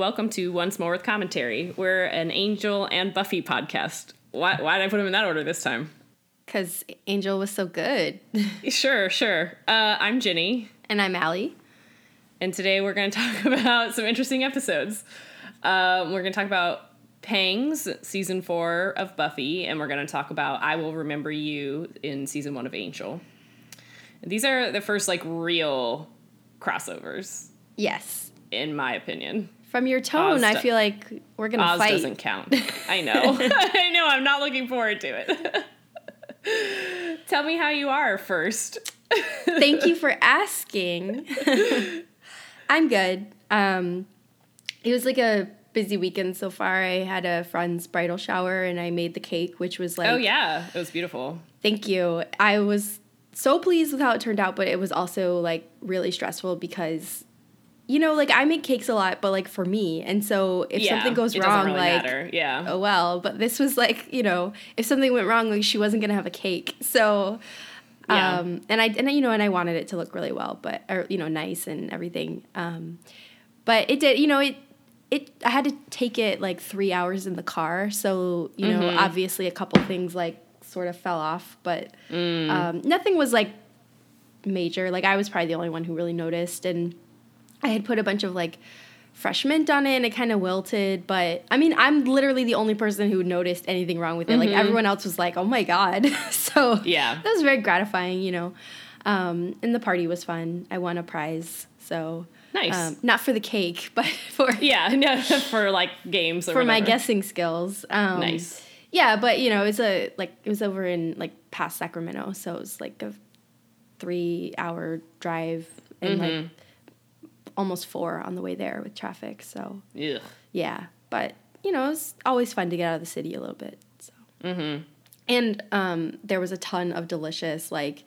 Welcome to Once More with Commentary. We're an Angel and Buffy podcast. Why, why did I put them in that order this time? Because Angel was so good. Sure, sure. Uh, I'm Ginny, and I'm Allie. and today we're going to talk about some interesting episodes. Um, we're going to talk about Pangs, season four of Buffy, and we're going to talk about I Will Remember You in season one of Angel. These are the first, like, real crossovers, Yes. in my opinion. From your tone, Oz I feel like we're gonna Oz fight. doesn't count. I know. I know. I'm not looking forward to it. Tell me how you are first. Thank you for asking. I'm good. Um, it was like a busy weekend so far. I had a friend's bridal shower and I made the cake, which was like, Oh yeah, it was beautiful. thank you. I was so pleased with how it turned out, but it was also like really stressful because. You know, like I make cakes a lot, but like for me, and so if yeah, something goes wrong, really like matter. yeah, oh well. But this was like, you know, if something went wrong, like she wasn't gonna have a cake. So, Yeah. um, and I and you know, and I wanted it to look really well, but or you know, nice and everything. Um, but it did, you know, it it I had to take it like three hours in the car, so you know, Mm-hmm. obviously a couple things like sort of fell off, but Mm. um, nothing was like major. Like I was probably the only one who really noticed, and I had put a bunch of like fresh mint on it, and it kind of wilted. But I mean, I'm literally the only person who noticed anything wrong with it. Like everyone else was like, "Oh my god!" so Mm-hmm. Yeah. that was very gratifying, you know. Um, and the party was fun. I won a prize, so Nice. Um, not for the cake, but for yeah, no, for like games or for my guessing skills. Um, Nice. Yeah, but you know, it's a like it was over in like past Sacramento, so it was like a three hour drive and Mm-hmm. Almost four on the way there with traffic. So Ugh. yeah, but you know, it's always fun to get out of the city a little bit. So and um, there was a ton of delicious like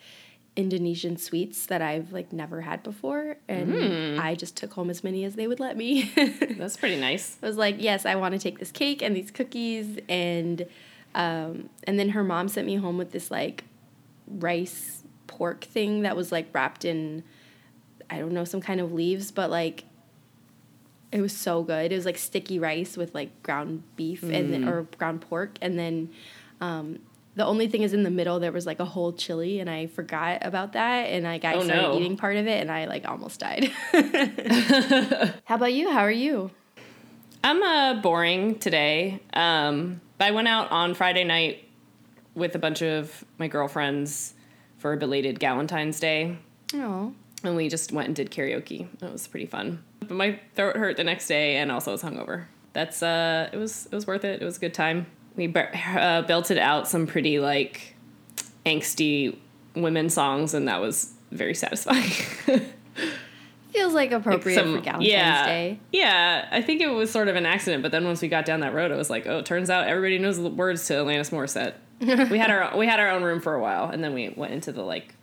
Indonesian sweets that I've like never had before, and I just took home as many as they would let me. That's pretty nice. I was like, yes, I want to take this cake and these cookies, and um, and then her mom sent me home with this like rice pork thing that was like wrapped in, I don't know, some kind of leaves, but like it was so good. It was like sticky rice with like ground beef and then, or ground pork, and then um, the only thing is in the middle there was like a whole chili, and I forgot about that, and like I Oh, started no. eating part of it, and I like almost died. How about you? How are you? I'm uh, boring today. Um, but I went out on Friday night with a bunch of my girlfriends for a belated Galentine's Day. Oh. And we just went and did karaoke. It was pretty fun. But my throat hurt the next day, and also was hungover. That's uh, it was it was worth it. It was a good time. We uh, belted out some pretty like angsty women songs, and that was very satisfying. Feels like appropriate Some- for Valentine's yeah, Day. Yeah, I think it was sort of an accident, but then once we got down that road, it was like, oh, it turns out everybody knows the words to Alanis Morissette. we had our we had our own room for a while, and then we went into the like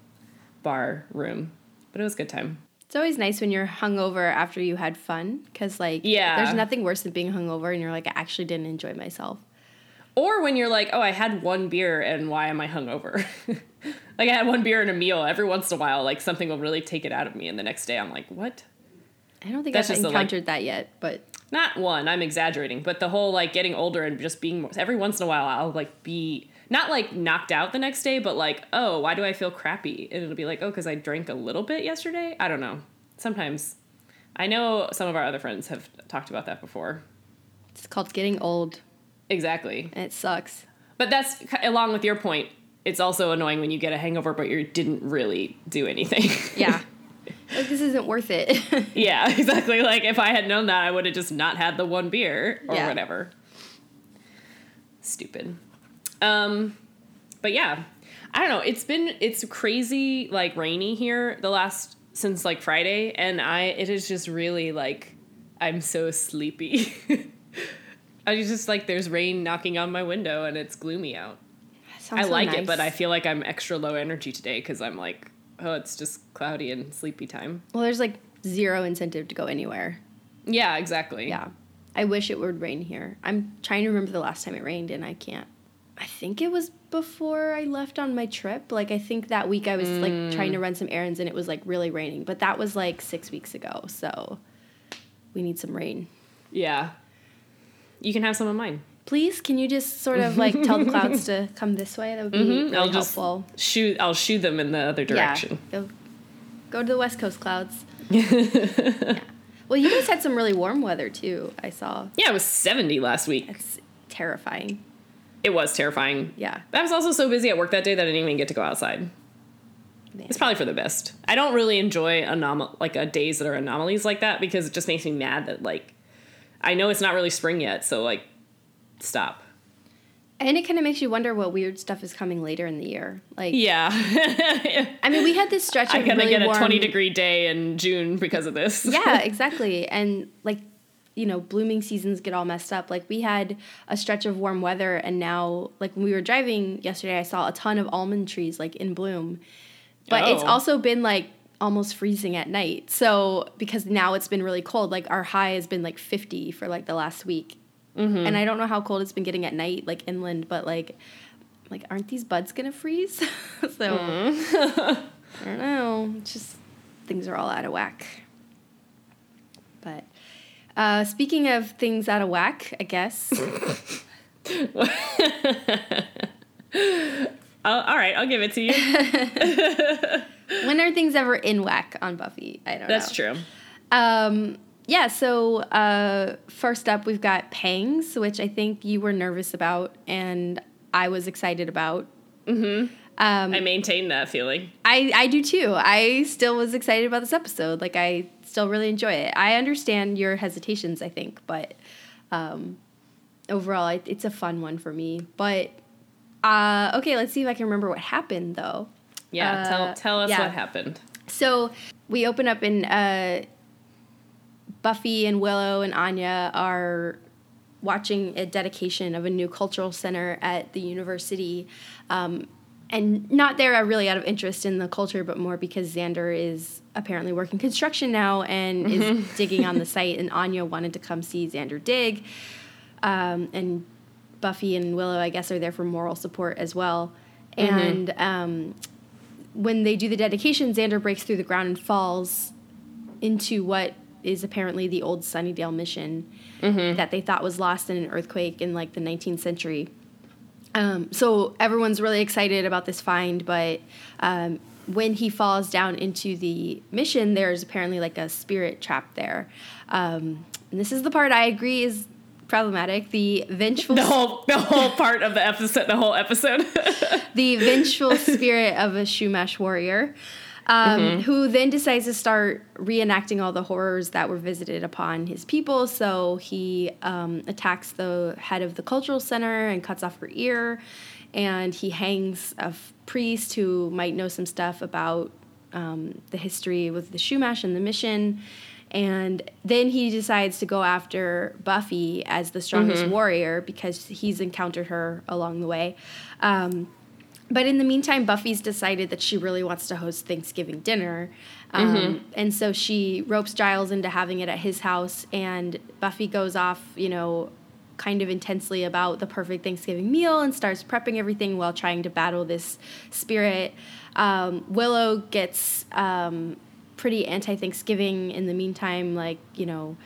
bar room, but it was a good time. It's always nice when you're hungover after you had fun, because like, Yeah. there's nothing worse than being hungover and you're like, I actually didn't enjoy myself. Or when you're like, oh, I had one beer and why am I hungover? like I had one beer and a meal. Every once in a while, like something will really take it out of me, and the next day I'm like, what? I don't think That's I've the, like- encountered that yet, but Not one. I'm exaggerating, but the whole like getting older and just being more, every once in a while I'll like be not like knocked out the next day, but like, oh, why do I feel crappy? And it'll be like, oh, because I drank a little bit yesterday. I don't know. Sometimes. I know some of our other friends have talked about that before. it's called getting old Exactly. and it sucks. But that's along with your point. It's also annoying when you get a hangover, but you didn't really do anything. Yeah. like, this isn't worth it. yeah, exactly. Like if I had known that, I would have just not had the one beer or Yeah. whatever. Stupid. Um, but yeah, I don't know. It's been it's crazy like rainy here the last since like Friday, and I it is just really like I'm so sleepy. I just like there's rain knocking on my window and it's gloomy out. I so like it, but I feel like I'm extra low energy today because I'm like, oh, it's just cloudy and sleepy time. Well, there's like zero incentive to go anywhere. Yeah, exactly. Yeah. I wish it would rain here. I'm trying to remember the last time it rained and I can't. I think it was before I left on my trip. Like I think that week I was like trying to mm. run some errands and it was like really raining, but that was like 6 weeks ago. So we need some rain. Yeah. You can have some of mine. Please, can you just sort of like tell the clouds to come this way? That would be mm-hmm. really I'll just helpful. shoot. I'll shoot them in the other direction. Yeah. Go, go to the West Coast clouds. yeah. Well, you guys had some really warm weather too. I saw. Yeah, it was 70 last week. It's terrifying. It was terrifying. Yeah. I was also so busy at work that day that I didn't even get to go outside. Man. It's probably for the best. I don't really enjoy like uh, days that are anomalies like that because it just makes me mad that like I know it's not really spring yet, so like stop. And it kind of makes you wonder what weird stuff is coming later in the year. Like, Yeah. I mean, we had this stretch of I of really get a warm, 20 degree day in June because of this. yeah, exactly. And like, you know, blooming seasons get all messed up. Like we had a stretch of warm weather, and now, like when we were driving yesterday, I saw a ton of almond trees like in bloom. But it's Oh. also been like almost freezing at night. So because now it's been really cold, like our high has been like 50 for like the last week. Mm-hmm. And I don't know how cold it's been getting at night, like inland, but like, like aren't these buds gonna freeze? so Mm-hmm. I don't know. It's just things are all out of whack. But uh, speaking of things out of whack, I guess. All right, I'll give it to you. when are things ever in whack on Buffy? I don't know. That's true. Um, yeah, so uh, first up, we've got Pangs, which I think you were nervous about and I was excited about. Mm-hmm. Um, I maintain that feeling. I, I do too. I still was excited about this episode. Like, I still really enjoy it. I understand your hesitations, I think, but um, overall, it, it's a fun one for me. But uh, okay, let's see if I can remember what happened, though. Yeah, Uh, tell tell us yeah. what happened. So we open up and uh, Buffy and Willow and Anya are watching a dedication of a new cultural center at the university. Um, and not there really out of interest in the culture, but more because Xander is apparently working construction now and is digging on the site, and Anya wanted to come see Xander dig. Um, and Buffy and Willow, I guess, are there for moral support as well. And um, when they do the dedication, Xander breaks through the ground and falls into what is apparently the old Sunnydale mission that they thought was lost in an earthquake in like the 19th century. Um, so everyone's really excited about this find, but um, when he falls down into the mission, there's apparently like a spirit trap there. Um, and this is the part I agree is problematic. The vengeful The whole the whole part of the episode, the whole episode. the vengeful spirit of a Chumash warrior, um, Mm-hmm. who then decides to start reenacting all the horrors that were visited upon his people. So he um, attacks the head of the cultural center and cuts off her ear, and he hangs a f- priest who might know some stuff about um, the history with the Chumash and the mission. And then he decides to go after Buffy as the strongest warrior because he's encountered her along the way. Um, but in the meantime, Buffy's decided that she really wants to host Thanksgiving dinner. Um, And so she ropes Giles into having it at his house, and Buffy goes off, you know, kind of intensely about the perfect Thanksgiving meal and starts prepping everything while trying to battle this spirit. Um, Willow gets um, pretty anti Thanksgiving in the meantime, like, you know,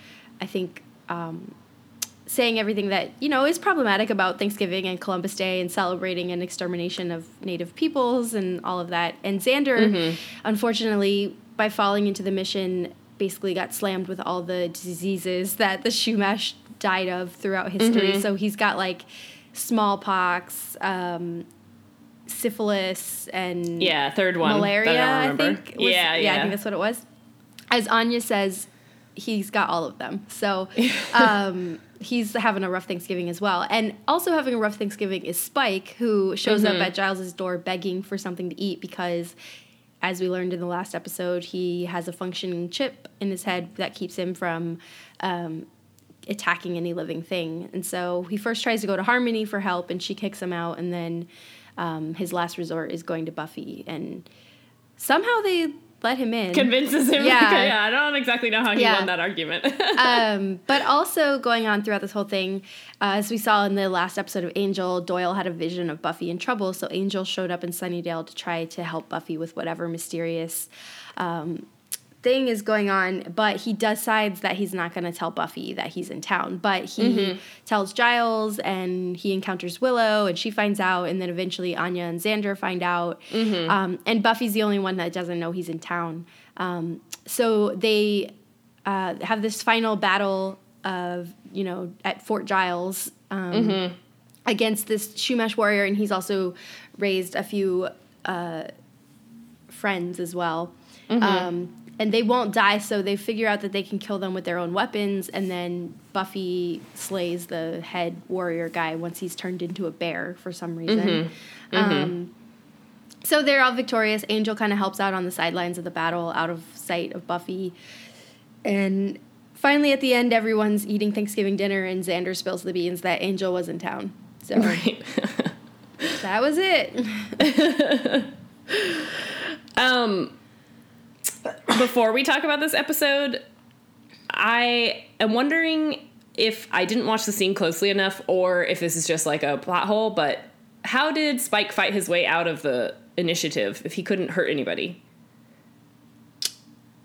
I think um, saying everything that you know is problematic about Thanksgiving and Columbus Day and celebrating an extermination of Native peoples and all of that. And Xander, unfortunately, by falling into the mission, basically got slammed with all the diseases that the Chumash died of throughout history. So he's got like smallpox, um, syphilis, and yeah, third one. malaria. I, I, think. was- yeah, yeah. I think that's what it was. As Anya says, he's got all of them. So um, he's having a rough Thanksgiving as well. And also having a rough Thanksgiving is Spike, who shows Mm-hmm. up at Giles's door begging for something to eat because. As we learned in the last episode, he has a functioning chip in his head that keeps him from um, attacking any living thing. And so he first tries to go to Harmony for help, and she kicks him out. And then um, his last resort is going to Buffy, and somehow they let him in. Convinces him. Yeah. yeah. I don't exactly know how he Yeah. won that argument. um, but also going on throughout this whole thing, uh, as we saw in the last episode of Angel, Doyle had a vision of Buffy in trouble, so Angel showed up in Sunnydale to try to help Buffy with whatever mysterious um, thing is going on, but he decides that he's not going to tell Buffy that he's in town. But he mm-hmm. tells Giles, and he encounters Willow, and she finds out, and then eventually Anya and Xander find out. Mm-hmm. Um, and Buffy's the only one that doesn't know he's in town. Um, so they uh, have this final battle of you know at Fort Giles um, mm-hmm. against this Chumash warrior, and he's also raised a few uh, friends as well. Mm-hmm. Um, and they won't die, so they figure out that they can kill them with their own weapons, and then Buffy slays the head warrior guy once he's turned into a bear for some reason. Mm-hmm. mm-hmm. Um, so they're all victorious. Angel kind of helps out on the sidelines of the battle, out of sight of Buffy. And finally, at the end, everyone's eating Thanksgiving dinner, and Xander spills the beans that Angel was in town. So right. that was it. um, before we talk about this episode, I am wondering if I didn't watch the scene closely enough, or if this is just like a plot hole. But how did Spike fight his way out of the initiative if he couldn't hurt anybody?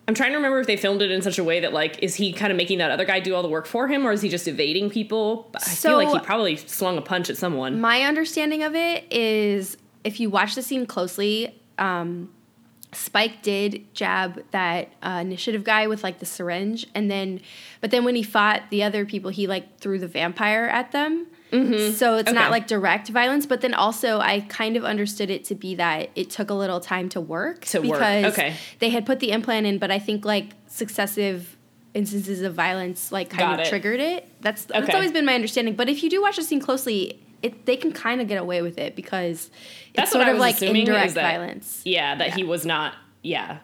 I'm trying to remember if they filmed it in such a way that like is he kind of making that other guy do all the work for him or is he just evading people? I so, feel like he probably swung a punch at someone. My understanding of it is if you watch the scene closely, um, Spike did jab that uh, initiative guy with like the syringe, and then, but then when he fought the other people, he like threw the vampire at them. Mm-hmm. So it's okay. not like direct violence, but then also I kind of understood it to be that it took a little time to work to because work. Okay. they had put the implant in, but I think like successive instances of violence like kind Got of it. triggered it. That's okay. that's always been my understanding. But if you do watch the scene closely, it they can kind of get away with it because that's it's sort of like indirect that, violence. Yeah, that yeah. he was not yeah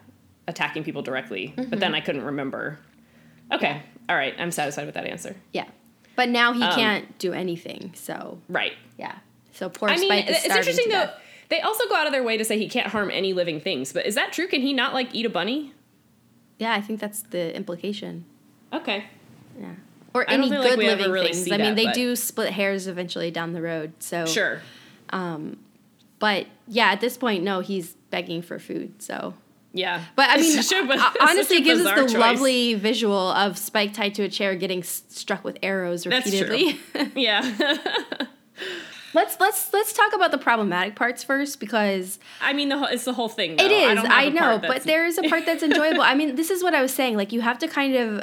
attacking people directly. Mm-hmm. But then I couldn't remember. Okay, all right, I'm satisfied with that answer. Yeah. But now he um, can't do anything. So right, yeah. So poor I mean, it's interesting though. Death. They also go out of their way to say he can't harm any living things. But is that true? Can he not like eat a bunny? Yeah, I think that's the implication. Okay. Yeah. Or any good like living really things. I mean, they do split hairs eventually down the road. So sure. Um, but yeah, at this point, no, he's begging for food. So yeah. But I mean, honestly, it gives us the choice. lovely visual of Spike tied to a chair getting s- struck with arrows repeatedly. yeah. let's let's let's talk about the problematic parts first because I mean the whole, it's the whole thing. Though. It is. I, I know, but there is a part that's enjoyable. I mean, this is what I was saying. Like you have to kind of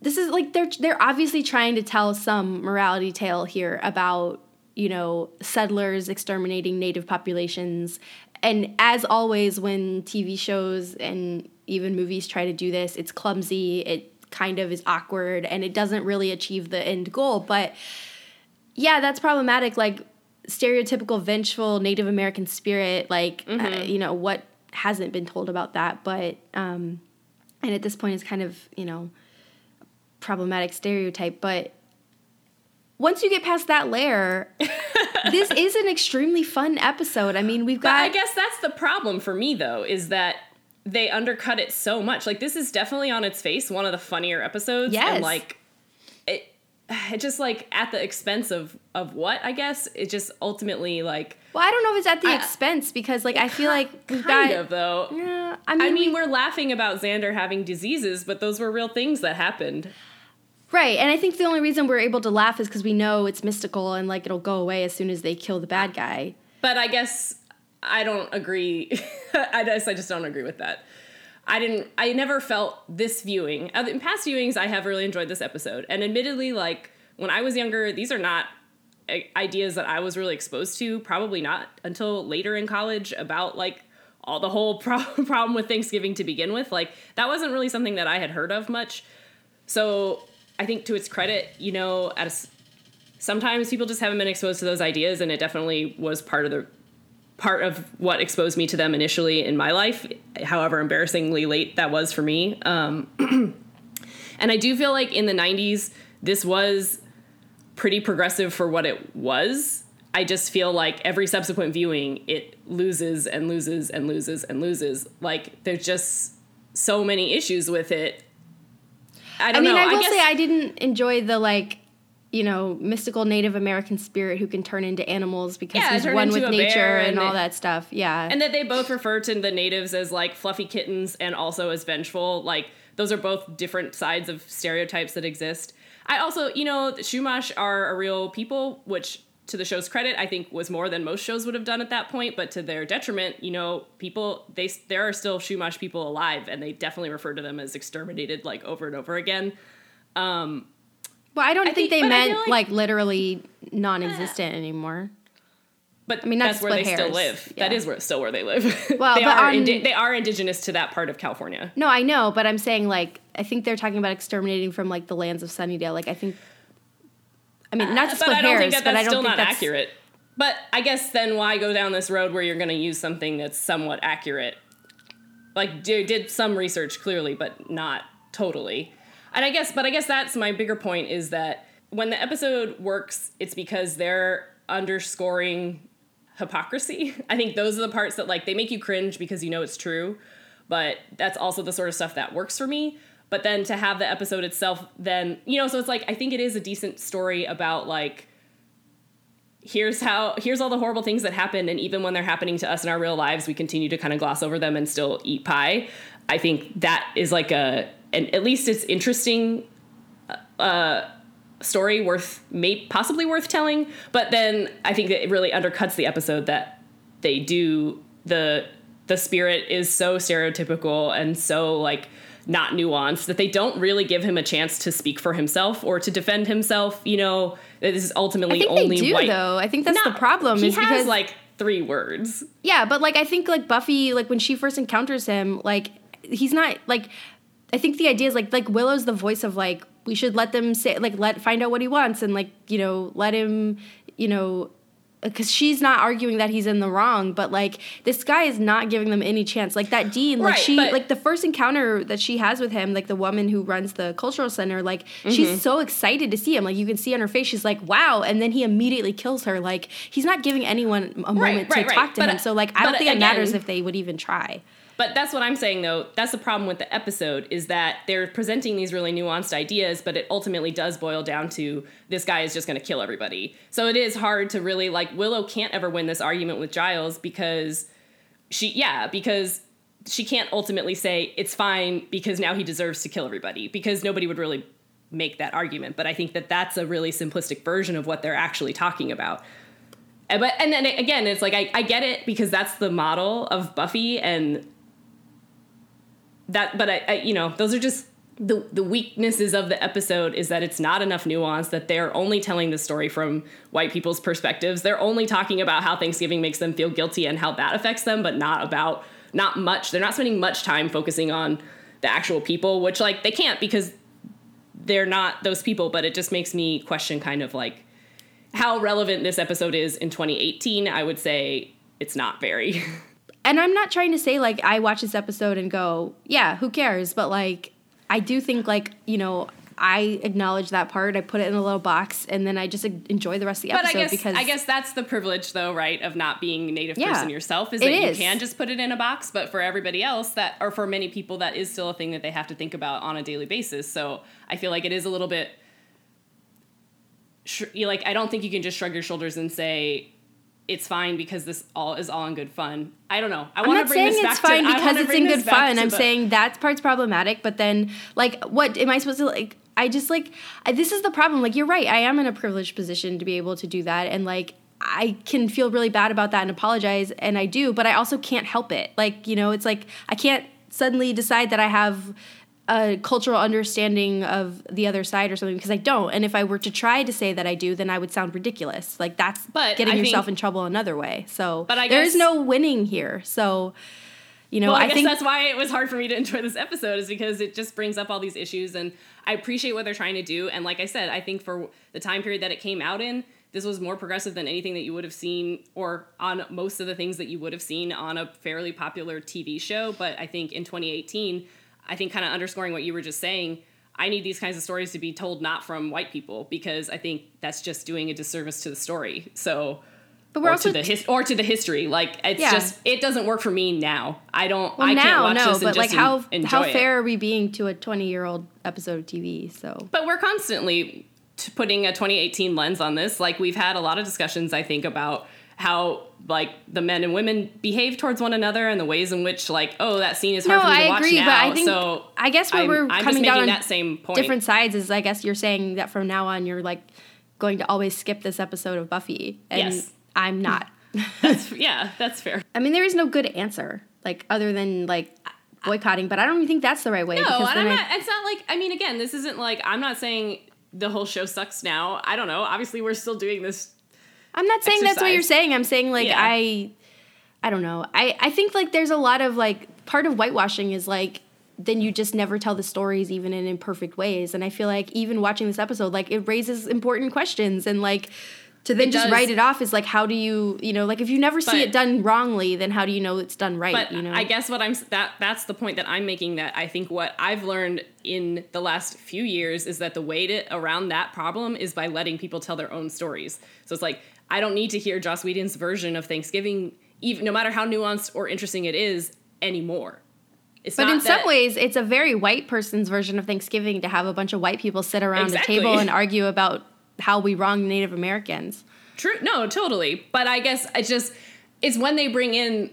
this is like they're they're obviously trying to tell some morality tale here about you know settlers exterminating native populations. And as always when tv shows and even movies try to do this it's clumsy it kind of is awkward and it doesn't really achieve the end goal. But yeah that's problematic. Like stereotypical vengeful native american spirit like uh, mm-hmm. uh, you know what hasn't been told about that? But um and at this point it's kind of you know problematic stereotype but once you get past that layer, this is an extremely fun episode. I mean, we've got. But I guess that's the problem for me, though, is that they undercut it so much. Like, this is definitely on its face one of the funnier episodes. Yes. And, like, it, it just, like, at the expense of, of what, I guess? It just ultimately, like. Well, I don't know if it's at the I, expense because, like, I feel like we've kind got. of, though. Yeah. I mean, I mean, we, we're laughing about Xander having diseases, but those were real things that happened. Right, and I think the only reason we're able to laugh is because we know it's mystical and like it'll go away as soon as they kill the bad guy. But I guess I don't agree. I guess I just don't agree with that. I didn't. I never felt this viewing. In past viewings, I have really enjoyed this episode, and admittedly, like when I was younger, these are not eh, ideas that I was really exposed to. Probably not until later in college about like all the whole pro- problem with Thanksgiving to begin with. Like that wasn't really something that I had heard of much. So I think to its credit, you know, a, sometimes people just haven't been exposed to those ideas, and it definitely was part of the part of what exposed me to them initially in my life. However embarrassingly late that was for me. Um, and I do feel like in the '90s, this was pretty progressive for what it was. I just feel like every subsequent viewing, it loses and loses and loses and loses. Like there's just so many issues with it I don't I mean, know. I will I guess... say I didn't enjoy the like you know, mystical Native American spirit who can turn into animals because Yeah, he's one with nature and, and all that stuff. Yeah. and that they both refer to the natives as like fluffy kittens and also as vengeful. Like those are both different sides of stereotypes that exist. I also, you know, the Chumash are a real people, which to the show's credit, I think was more than most shows would have done at that point. But to their detriment, you know, people they there are still Chumash people alive, and they definitely refer to them as exterminated like over and over again. Um, well, I don't I think, think- they meant like- like, literally non-existent anymore. But I mean, that's where they split still live. Yeah. That is where still where they live. Well, they but are on- indi- they are indigenous to that part of California. No, I know, but I'm saying like I think they're talking about exterminating from like the lands of Sunnydale. Like I think, I mean, not to Uh, but I hairs, think that but that's I don't still think not that's accurate. But I guess then why go down this road where you're going to use something that's somewhat accurate? Like do, did some research clearly, but not totally. And I guess, but I guess that's my bigger point is that when the episode works, it's because they're underscoring hypocrisy. I think those are the parts that like they make you cringe because you know it's true, but that's also the sort of stuff that works for me. But then to have the episode itself, then you know, so it's like I think it is a decent story about like here's how here's all the horrible things that happen and even when they're happening to us in our real lives we continue to kind of gloss over them and still eat pie. I think that is like a and at least it's interesting uh story worth may possibly worth telling but then i think that it really undercuts the episode that they do the the spirit is so stereotypical and so like not nuanced that they don't really give him a chance to speak for himself or to defend himself you know this is ultimately I think only they do white though. I think that's Not- the problem. He is has because like three words. yeah, but like I think like Buffy, like when she first encounters him, like he's not like. I think the idea is like like Willow's the voice of like we should let them say like let find out what he wants and like you know let him you know because she's not arguing that he's in the wrong, but like this guy is not giving them any chance. Like that Dean, like Right, she, like the first encounter that she has with him, like the woman who runs the cultural center, like Mm-hmm. she's so excited to see him. Like you can see on her face, she's like, "Wow!" And then he immediately kills her. Like he's not giving anyone a moment Right, to right, talk to But- him. So like I don't think it matters if they would even try. But that's what I'm saying though. That's the problem with the episode is that they're presenting these really nuanced ideas, but it ultimately does boil down to this guy is just going to kill everybody. So it is hard to really like Willow can't ever win this argument with Giles because she yeah, because she can't ultimately say it's fine because now he deserves to kill everybody because nobody would really make that argument. But I think that that's a really simplistic version of what they're actually talking about. And- But and then again, it's like I, I get it because that's the model of Buffy and that but I, I you know those are just the the weaknesses of the episode is that it's not enough nuance that they're only telling the story from white people's perspectives. They're only talking about how thanksgiving makes them feel guilty and how that affects them but not about not much. They're not spending much time focusing on the actual people which like they can't because they're not those people but it just makes me question kind of like how relevant this episode is in 2018 i would say it's not very And I'm not trying to say like I watch this episode and go, yeah, who cares? But like I do think like you know I acknowledge that part. I put it in a little box, and then I just enjoy the rest of the But episode I guess because I guess that's the privilege, though, right, of not being a native Yeah, person yourself, is that you is. can just put it in a box. But for everybody else, that or for many people, that is still a thing that they have to think about on a daily basis. So I feel like it is a little bit. Sh- you like I don't think you can just shrug your shoulders and say it's fine because this all is all in good fun. I don't know. I want to bring saying this it's back fine to, because it's in good fun. I'm the- saying that part's problematic, but then like what am I supposed to like I just like I, this is the problem. Like you're right. I am in a privileged position to be able to do that and like I can feel really bad about that and apologize and I do, but I also can't help it. Like, you know, it's like I can't suddenly decide that I have a cultural understanding of the other side or something because I don't. And if I were to try to say that I do, then I would sound ridiculous. Like that's But getting I yourself think- in trouble another way. So But I there is guess- no winning here. So you know, well, I, I, guess think that's why it was hard for me to enjoy this episode, is because it just brings up all these issues, and I appreciate what they're trying to do. And like I said, I think for the time period that it came out in, this was more progressive than anything that you would have seen, or on most of the things that you would have seen on a fairly popular TV show. But I think in 2018, I think kind of underscoring what you were just saying. I need these kinds of stories to be told not from white people because I think that's just doing a disservice to the story. So, But we're or also to the his- or to the history. Like it's Yeah. just it doesn't work for me now. I don't. well I can't now watch no, this and but like how how enjoy it. fair are we being to a 20 year old episode of TV? So But we're constantly t- putting a 2018 lens on this. Like we've had a lot of discussions, I think, about how like the men and women behave towards one another and the ways in which like oh that scene is hard No, for me to I watch agree, now. but I think so I guess where I'm, we're I'm coming down on that same point. different sides is I guess you're saying that from now on you're like going to always skip this episode of Buffy, and Yes. I'm not. That's, yeah, that's fair. I mean, there is no good answer like other than like boycotting, but I don't even think that's the right way. No, and I'm I- not, it's not like I mean again, this isn't like I'm not saying the whole show sucks now. I don't know. Obviously, we're still doing this. I'm not saying that's what you're saying. I'm saying like Yeah. I I don't know. I I think like there's a lot of like part of whitewashing is like then you just never tell the stories even in imperfect ways and I feel like even watching this episode like it raises important questions and like to then It just does. write it off is like how do you you know like if you never see it done wrongly then how do you know it's done right But you know I guess what I'm that that's the point that I'm making. That I think what I've learned in the last few years is that the way to around that problem is by letting people tell their own stories. So it's like I don't need to hear Joss Whedon's version of Thanksgiving, even no matter how nuanced or interesting it is anymore. It's but in some ways, it's a very white person's version of Thanksgiving to have a bunch of white people sit around Exactly. a table and argue about how we wronged Native Americans. True. No, totally. But I guess it's just it's when they bring in.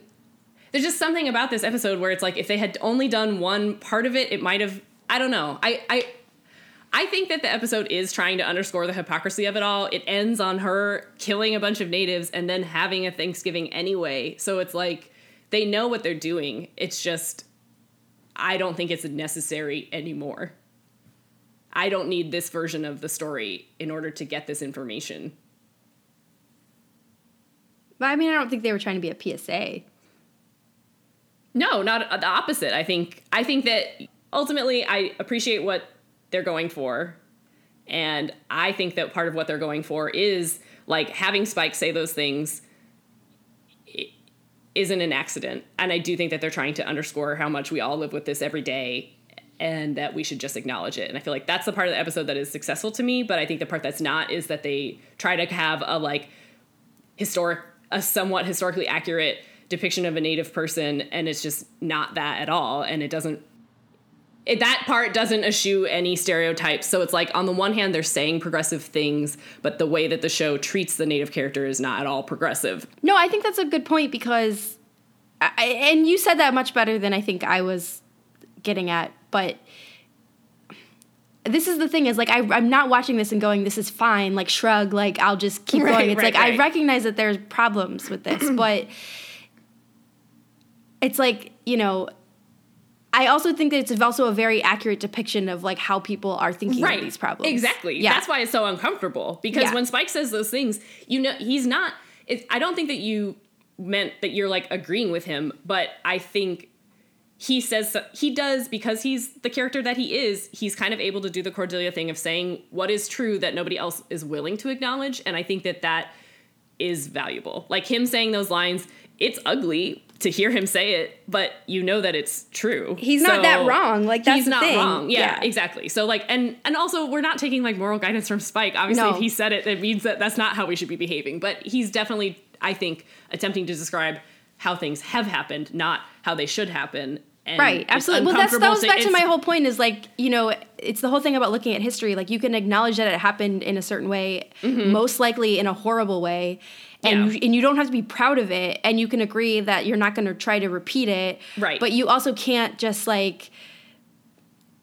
There's just something about this episode where it's like if they had only done one part of it, it might have. I don't know. I I I think that the episode is trying to underscore the hypocrisy of it all. It ends on her killing a bunch of natives and then having a Thanksgiving anyway. So it's like they know what they're doing. It's just I don't think it's necessary anymore. I don't need this version of the story in order to get this information. But I mean, I don't think they were trying to be a PSA. No, not the opposite. I think I think that ultimately I appreciate what they're going for. And I think that part of what they're going for is like having Spike say those things isn't an accident. And I do think that they're trying to underscore how much we all live with this every day and that we should just acknowledge it. And I feel like that's the part of the episode that is successful to me, but I think the part that's not is that they try to have a like historic a somewhat historically accurate depiction of a native person and it's just not that at all and it doesn't it, that part doesn't eschew any stereotypes so it's like on the one hand they're saying progressive things but the way that the show treats the native character is not at all progressive No, I think that's a good point because, I, and you said that much better than I think I was getting at. But this is the thing is like I, I'm not watching this and going, this is fine. Like shrug, like I'll just keep Right, going. It's right, like I recognize that there's problems with this, but it's like you know. I also think that it's also a very accurate depiction of like how people are thinking of these problems. Exactly. Yeah. That's why it's so uncomfortable because Yeah. when Spike says those things, you know he's not. It, I don't think that you meant that you're like agreeing with him, but I think he says he does because he's the character that he is. He's kind of able to do the Cordelia thing of saying what is true that nobody else is willing to acknowledge, and I think that that is valuable. Like him saying those lines, it's ugly to hear him say it, but you know that it's true. He's not that wrong. Like, that's he's not thing. wrong. Yeah, Yeah. exactly. So like, and and also we're not taking like moral guidance from Spike. Obviously, No. if he said it, it means that that's not how we should be behaving. But he's definitely, I think, attempting to describe how things have happened, not how they should happen. And right absolutely well that's that goes back to my whole point is like you know it's the whole thing about looking at history like you can acknowledge that it happened in a certain way mm-hmm. most likely in a horrible way and. Yeah. you, and you don't have to be proud of it and you can agree that you're not going to try to repeat it Right. but you also can't just like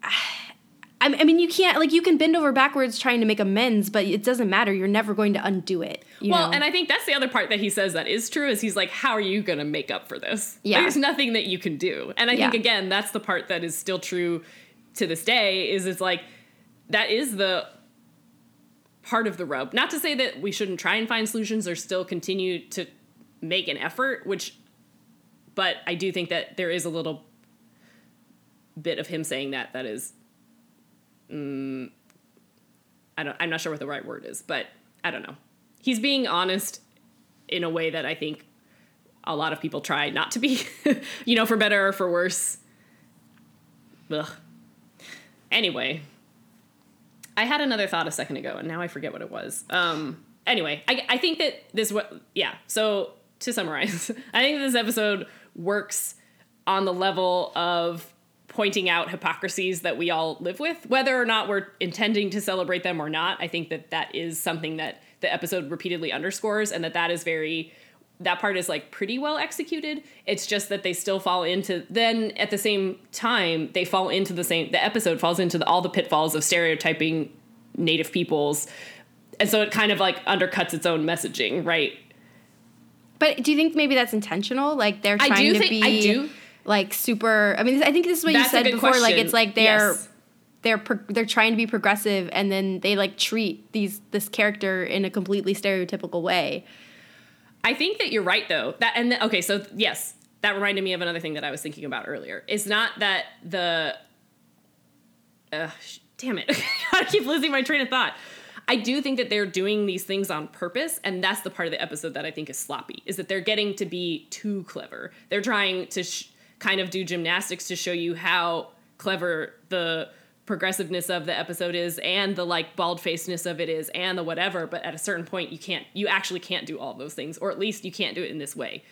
I I mean, you can't like you can bend over backwards trying to make amends, but it doesn't matter. You're never going to undo it. You Well, know? and I think that's the other part that he says that is true is he's like, how are you going to make up for this? Yeah. There's nothing that you can do. And I think again, that's the part that is still true to this day is it's like that is the part of the rub. Not to say that we shouldn't try and find solutions or still continue to make an effort, which but I do think that there is a little bit of him saying that that is mm, I don't I'm not sure what the right word is, but I don't know. He's being honest in a way that I think a lot of people try not to be, you know, for better or for worse. Ugh. Anyway, I had another thought a second ago, and now I forget what it was. Um, anyway, I, I think that this what yeah. So to summarize, I think this episode works on the level of pointing out hypocrisies that we all live with, whether or not we're intending to celebrate them or not. I think that that is something that the episode repeatedly underscores, and that that is very that part is like pretty well executed. It's just that they still fall into then at the same time they fall into the same the episode falls into the, all the pitfalls of stereotyping native peoples. And so it kind of like undercuts its own messaging, right? But do you think maybe that's intentional? Like they're I trying do to think- be I do. like super. I mean, I think this is what That's you said before. Like it's like they're Yes. they're pro- they're trying to be progressive, and then they like treat these this character in a completely stereotypical way. I think that you're right though. That and okay, so yes, that reminded me of another thing that I was thinking about earlier. It's not that the uh, sh- damn it, I keep losing my train of thought. I do think that they're doing these things on purpose, and that's the part of the episode that I think is sloppy. Is that they're getting to be too clever. They're trying to sh- kind of do gymnastics to show you how clever the progressiveness of the episode is and the like bald facedness of it is and the whatever but at a certain point you can't you actually can't do all those things or at least you can't do it in this way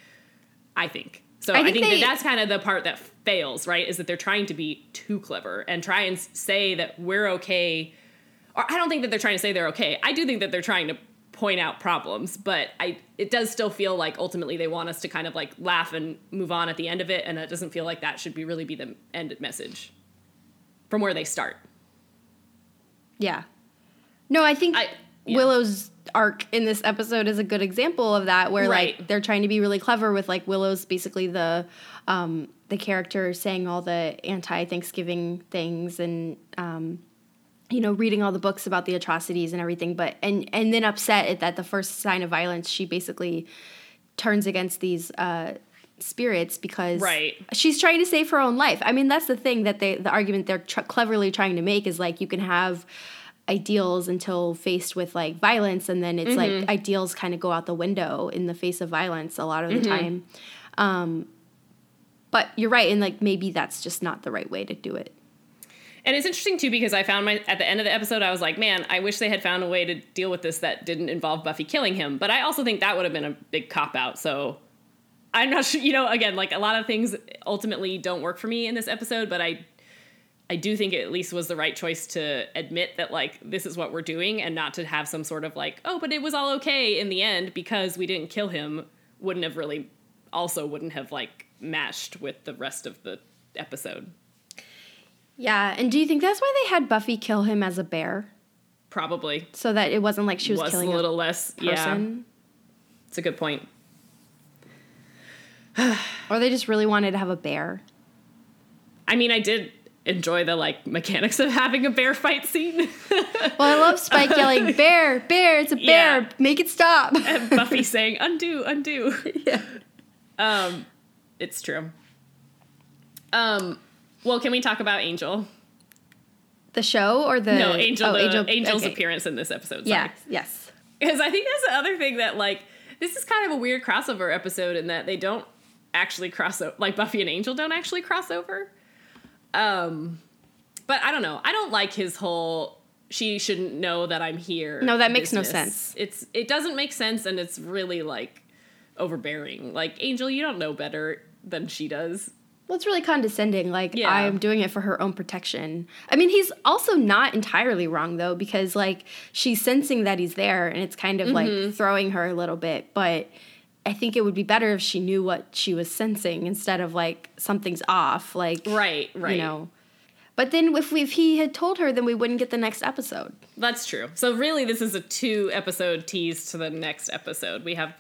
i think. So i I think, think they- that that's kind of the part that fails right is that they're trying to be too clever and try and say that we're okay or i don't think that they're trying to say they're okay. I do think that they're trying to point out problems but i it does still feel like ultimately they want us to kind of like laugh and move on at the end of it and it doesn't feel like that should be really be the end message from where they start Yeah. No, I think I- yeah. Willow's arc in this episode is a good example of that, where Right. like they're trying to be really clever with like Willow's basically the um, the character saying all the anti Thanksgiving things and um, you know reading all the books about the atrocities and everything, but and and then upset at that the first sign of violence she basically turns against these. Uh, spirits because Right. she's trying to save her own life. I mean, that's the thing that they the argument they're tr- cleverly trying to make is like you can have ideals until faced with like violence and then it's Mm-hmm. like ideals kind of go out the window in the face of violence a lot of the Mm-hmm. time. Um but you're right and like maybe that's just not the right way to do it. And it's interesting too because I found my at the end of the episode I was like, man, I wish they had found a way to deal with this that didn't involve Buffy killing him. But I also think that would have been a big cop out. So I'm not sure. You know, again, like a lot of things ultimately don't work for me in this episode, but I I do think it at least was the right choice to admit that like this is what we're doing and not to have some sort of like, oh, but it was all okay in the end because we didn't kill him. Wouldn't have really also wouldn't have like matched with the rest of the episode. Yeah, and do you think that's why they had Buffy kill him as a bear Probably. so that it wasn't like she was, was killing a little less a yeah person it's a good point or they just really wanted to have a bear? i mean i did enjoy the like mechanics of having a bear fight scene Well, I love Spike yelling, "Bear, bear, it's a bear, Yeah. make it stop." and buffy saying undo undo yeah. um it's true um well can we talk about angel The show or the no angel, oh, the, angel's okay. appearance in this episode sorry. Yeah, yes. because I think that's the other thing that like this is kind of a weird crossover episode in that they don't actually cross over like Buffy and Angel don't actually cross over. Um but I don't know. I don't like his whole she shouldn't know that I'm here. No, that makes no sense. It's it doesn't make sense and it's really like overbearing. Like Angel, you don't know better than she does. Well, it's really condescending. Like Yeah. I'm doing it for her own protection. I mean, he's also not entirely wrong though, because like she's sensing that he's there, and it's kind of Mm-hmm. like throwing her a little bit. But I think it would be better if she knew what she was sensing instead of like something's off. Like Right, right. you know. But then if we, if he had told her, then we wouldn't get the next episode. That's true. So really, this is a two episode tease to the next episode. We have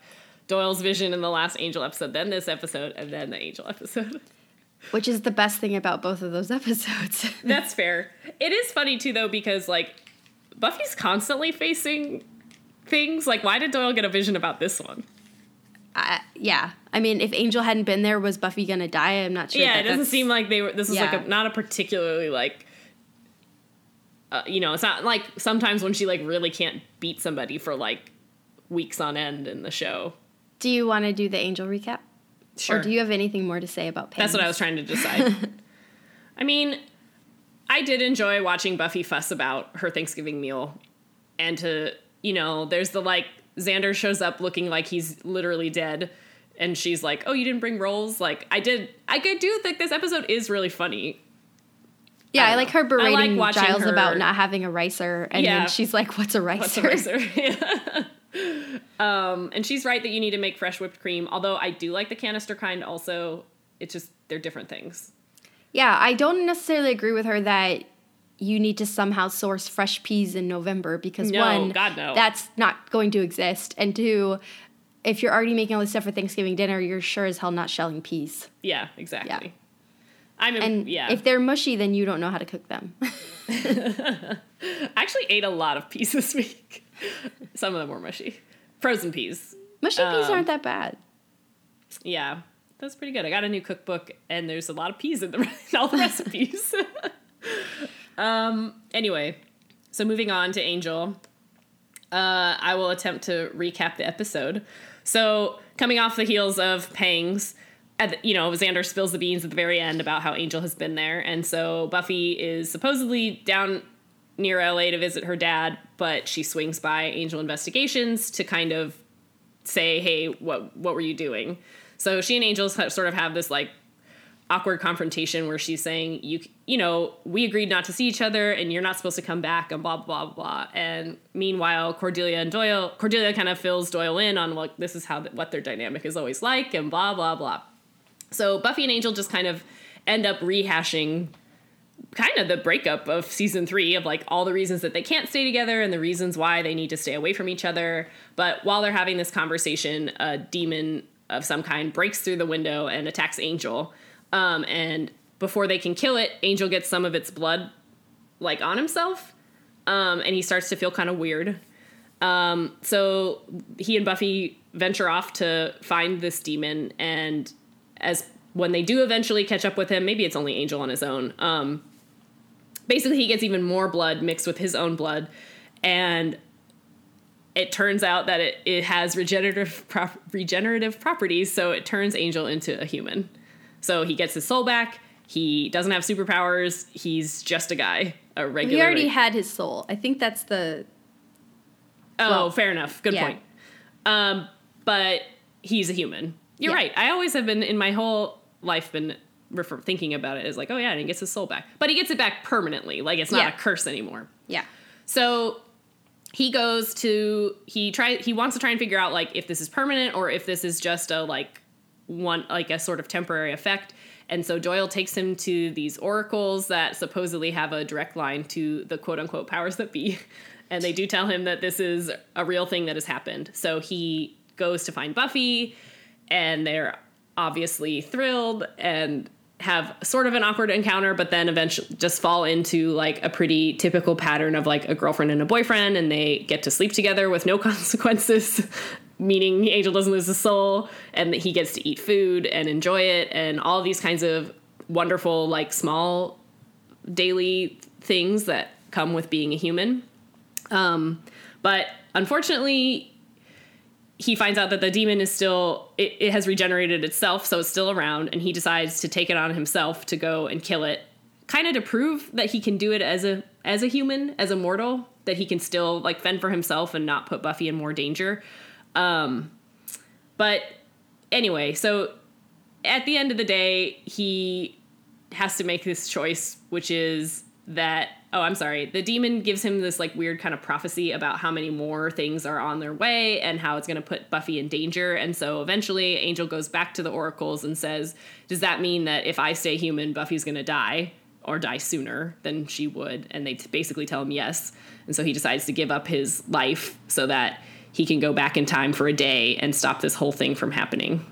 Doyle's vision in the last Angel episode, then this episode, and then the Angel episode. Which is the best thing about both of those episodes. That's fair. It is funny too, though, because like Buffy's constantly facing things. Like, why did Doyle get a vision about this one? I, yeah, I mean, if Angel hadn't been there, was Buffy gonna die? I'm not sure. yeah, that it doesn't seem like they were. This is like a, not a particularly like. Uh, you know, it's not like sometimes when she like really can't beat somebody for like weeks on end in the show. Do you want to do the Angel recap? Sure. Or do you have anything more to say about Pangs? That's what I was trying to decide. I mean, I did enjoy watching Buffy fuss about her Thanksgiving meal. And to, you know, there's the like, Xander shows up looking like he's literally dead. And she's like, oh, you didn't bring rolls? Like, I did, I could do think this episode is really funny. Yeah, I, don't like her berating like Giles her- about not having a ricer, and Yeah. then she's like, "What's a ricer?" What's a ricer? um, and she's right that you need to make fresh whipped cream. Although I do like the canister kind. Also, it's just they're different things. Yeah, I don't necessarily agree with her that you need to somehow source fresh peas in November because No, one, God, no. that's not going to exist, and two, if you're already making all this stuff for Thanksgiving dinner, you're sure as hell not shelling peas. Yeah, exactly. Yeah. I'm in, And yeah. if they're mushy, then you don't know how to cook them. I actually ate a lot of peas this week. Some of them were mushy. Frozen peas. mushy peas Um, aren't that bad. Yeah, that's pretty good. I got a new cookbook, and there's a lot of peas in, the, in all the recipes. Um. Anyway, so moving on to Angel, uh, I will attempt to recap the episode. So coming off the heels of Pangs, you know, Xander spills the beans at the very end about how Angel has been there, and so Buffy is supposedly down near LA to visit her dad, but she swings by Angel Investigations to kind of say, "Hey, what what were you doing?" So she and Angel sort of have this like awkward confrontation where she's saying, "You you know, we agreed not to see each other, and you're not supposed to come back," and blah blah blah. blah. And meanwhile, Cordelia and Doyle, Cordelia kind of fills Doyle in on like this is how what their dynamic is always like, and blah blah blah. So Buffy and Angel just kind of end up rehashing kind of the breakup of season three of like all the reasons that they can't stay together and the reasons why they need to stay away from each other. But while they're having this conversation, a demon of some kind breaks through the window and attacks Angel. Um, and before they can kill it, Angel gets some of its blood like on himself. Um, and he starts to feel kind of weird. Um, so he and Buffy venture off to find this demon, and as when they do eventually catch up with him, maybe it's only Angel on his own. Um, basically, he gets even more blood mixed with his own blood, and it turns out that it, it has regenerative regenerative properties, so it turns Angel into a human. So he gets his soul back. He doesn't have superpowers. He's just a guy, a regular. He already had his soul. I think that's the Oh, Well, fair enough. Good yeah. point. Um, but he's a human. You're Yeah. right. I always have been in my whole life been refer- thinking about it as like, oh yeah, and he gets his soul back, but he gets it back permanently. Like it's not Yeah. a curse anymore. yeah. So he goes to he try he wants to try and figure out like if this is permanent or if this is just a like one like a sort of temporary effect. And so Doyle takes him to these oracles that supposedly have a direct line to the quote unquote powers that be. And they do tell him that this is a real thing that has happened. So he goes to find Buffy and they're obviously thrilled and have sort of an awkward encounter, but then eventually just fall into like a pretty typical pattern of like a girlfriend and a boyfriend, and they get to sleep together with no consequences, meaning Angel doesn't lose his soul, and that he gets to eat food and enjoy it, and all these kinds of wonderful, like small daily things that come with being a human. Um, but unfortunately, he finds out that the demon is still it, it has regenerated itself so it's still around and he decides to take it on himself to go and kill it kind of to prove that he can do it as a as a human as a mortal that he can still like fend for himself and not put buffy in more danger um but anyway so at the end of the day he has to make this choice which is that oh i'm sorry the demon gives him this like weird kind of prophecy about how many more things are on their way and how it's going to put buffy in danger. And so eventually angel goes back to the oracles and says does that mean that if i stay human buffy's going to die or die sooner than she would? And they basically tell him yes. And so he decides to give up his life so that he can go back in time for a day and stop this whole thing from happening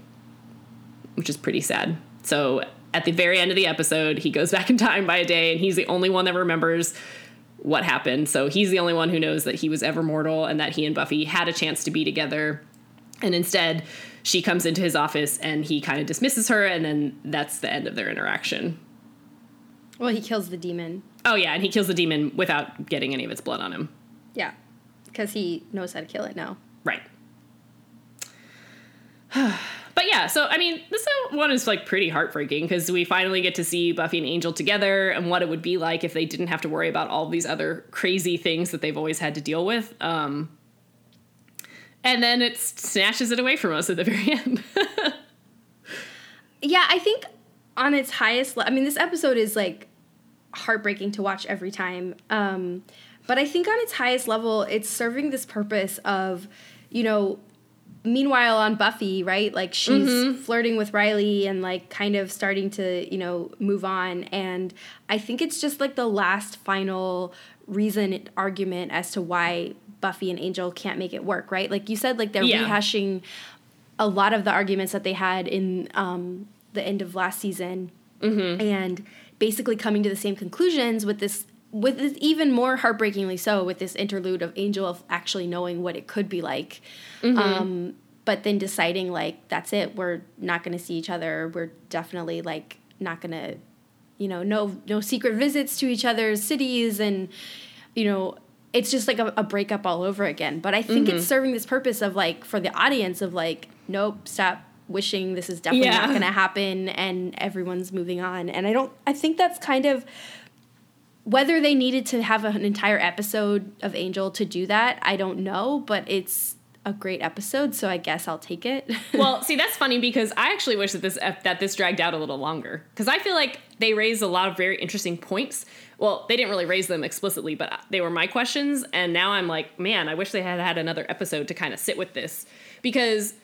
which is pretty sad. So at the very end of the episode, he goes back in time by a day, and he's the only one that remembers what happened. So he's the only one who knows that he was ever mortal and that he and Buffy had a chance to be together. And instead, she comes into his office and he kind of dismisses her, and then that's the end of their interaction. Well, he kills the demon. Oh, yeah, and he kills the demon without getting any of its blood on him. Yeah. Because he knows how to kill it now. Right. but yeah, so I mean, this one is like pretty heartbreaking because we finally get to see Buffy and Angel together and what it would be like if they didn't have to worry about all these other crazy things that they've always had to deal with. Um, and then it snatches it away from us at the very end. Yeah, I think on its highest le- I mean, this episode is like heartbreaking to watch every time. Um, but I think on its highest level, it's serving this purpose of, you know, meanwhile on Buffy, right? Like she's mm-hmm. flirting with Riley and like kind of starting to, you know, move on. And I think it's just like the last final reason argument as to why Buffy and Angel can't make it work, right? Like you said, like they're yeah. rehashing a lot of the arguments that they had in um, the end of last season, mm-hmm. and basically coming to the same conclusions with this. With this even more heartbreakingly so, with this interlude of Angel of actually knowing what it could be like, mm-hmm. um, but then deciding like that's it, we're not going to see each other. We're definitely like not going to, you know, no no secret visits to each other's cities, and you know it's just like a, a breakup all over again. But I think mm-hmm. it's serving this purpose of like for the audience of like, nope, stop wishing this is definitely yeah. not going to happen and everyone's moving on. And I don't, I think that's kind of whether they needed to have an entire episode of Angel to do that, I don't know, but it's a great episode, so I guess I'll take it. well, see, that's funny because I actually wish that this that this dragged out a little longer because I feel like they raised a lot of very interesting points well, they didn't really raise them explicitly, but uh, they were my questions. And now I'm like, man, I wish they had had another episode to kind of sit with this. Because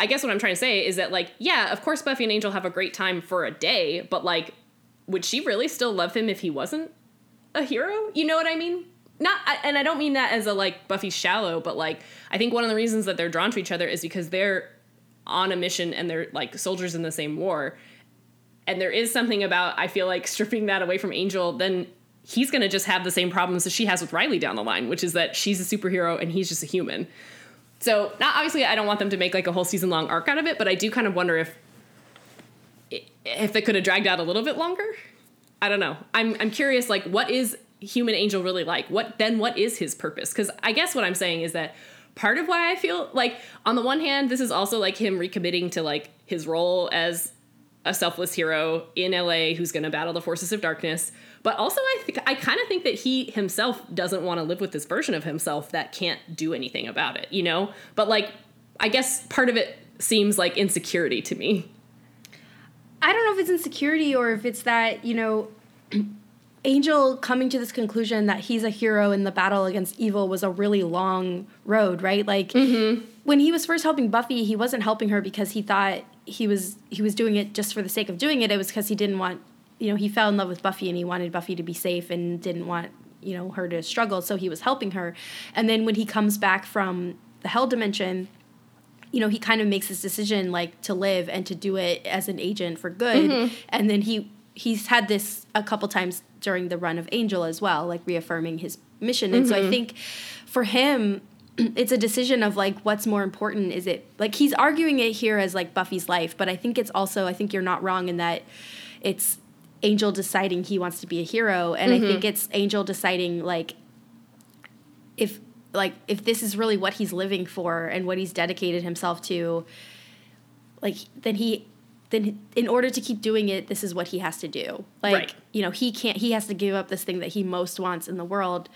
I guess what I'm trying to say is that, like, yeah, of course Buffy and Angel have a great time for a day, but, like, would she really still love him if he wasn't a hero? You know what I mean? Not, and I don't mean that as a, like, Buffy's shallow, but, like, I think one of the reasons that they're drawn to each other is because they're on a mission and they're, like, soldiers in the same war and there is something about I feel like stripping that away from Angel, then he's going to just have the same problems that she has with Riley down the line, which is that she's a superhero and he's just a human. So, not obviously, I don't want them to make like a whole season long arc out of it, but I do kind of wonder if if it could have dragged out a little bit longer. I don't know. I'm I'm curious. Like, what is human Angel really like? What then? What is his purpose? Because I guess what I'm saying is that part of why I feel like on the one hand, this is also like him recommitting to like his role as a selfless hero in LA who's going to battle the forces of darkness. But also, I think I kind of think that he himself doesn't want to live with this version of himself that can't do anything about it, you know. But like, I guess part of it seems like insecurity to me. I don't know if it's insecurity or if it's that you know. Angel coming to this conclusion that he's a hero in the battle against evil was a really long road, right? Like mm-hmm. when he was first helping Buffy, he wasn't helping her because he thought he was he was doing it just for the sake of doing it. It was because he didn't want, you know, he fell in love with Buffy and he wanted Buffy to be safe and didn't want you know her to struggle. So he was helping her. And then when he comes back from the hell dimension, you know, he kind of makes this decision like to live and to do it as an agent for good. Mm-hmm. And then he he's had this a couple times during the run of Angel as well, like reaffirming his mission. And mm-hmm. so I mm-hmm. think for him, it's a decision of like what's more important is it like he's arguing it here as like buffy's life but i think it's also i think you're not wrong in that it's angel deciding he wants to be a hero and mm-hmm. i think it's angel deciding like if like if this is really what he's living for and what he's dedicated himself to like then he then in order to keep doing it this is what he has to do like right. you know he can't he has to give up this thing that he most wants in the world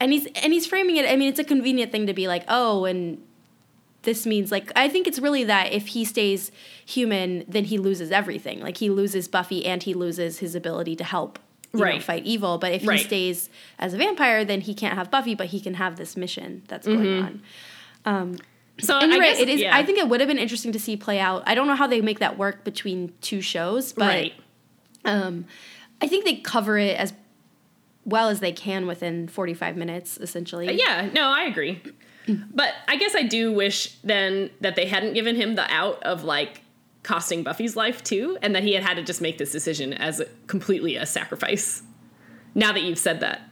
and he's and he's framing it. I mean, it's a convenient thing to be like, oh, and this means like I think it's really that if he stays human, then he loses everything. Like he loses Buffy and he loses his ability to help right. Know, fight evil. But if right. he stays as a vampire, then he can't have Buffy, but he can have this mission that's going mm-hmm. on. Um, so and you're I right. Guess, it is. Yeah. I think it would have been interesting to see play out. I don't know how they make that work between two shows, but right. um, I think they cover it as well as they can within 45 minutes, essentially. Yeah, no, I agree. but I guess I do wish then that they hadn't given him the out of like costing Buffy's life too, and that he had had to just make this decision as a, completely a sacrifice. Now that you've said that.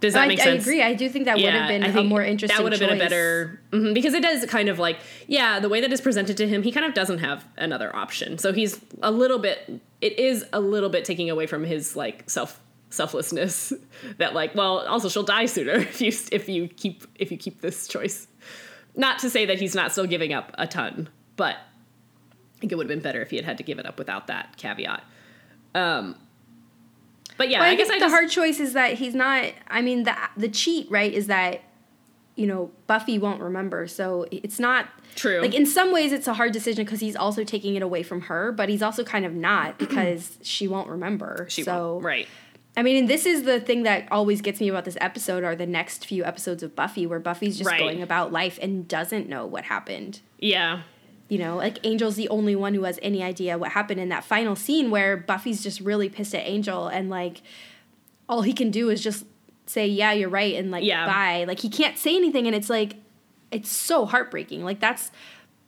Does that I, make sense? I agree. I do think that yeah, would have been a more interesting. That would have been a better mm-hmm, because it does kind of like yeah, the way that is presented to him, he kind of doesn't have another option. So he's a little bit. It is a little bit taking away from his like self selflessness that like well also she'll die sooner if you if you keep if you keep this choice not to say that he's not still giving up a ton but i think it would have been better if he had had to give it up without that caveat um but yeah well, I, I, guess I the hard choice is that he's not i mean the the cheat right is that you know buffy won't remember so it's not true like in some ways it's a hard decision because he's also taking it away from her but he's also kind of not because she won't remember she so won't. right I mean, and this is the thing that always gets me about this episode are the next few episodes of Buffy where Buffy's just Right. going about life and doesn't know what happened. Yeah. You know, like Angel's the only one who has any idea what happened in that final scene where Buffy's just really pissed at Angel and like all he can do is just say, Yeah, you're right and like Yeah. bye. Like he can't say anything and it's like it's so heartbreaking. Like that's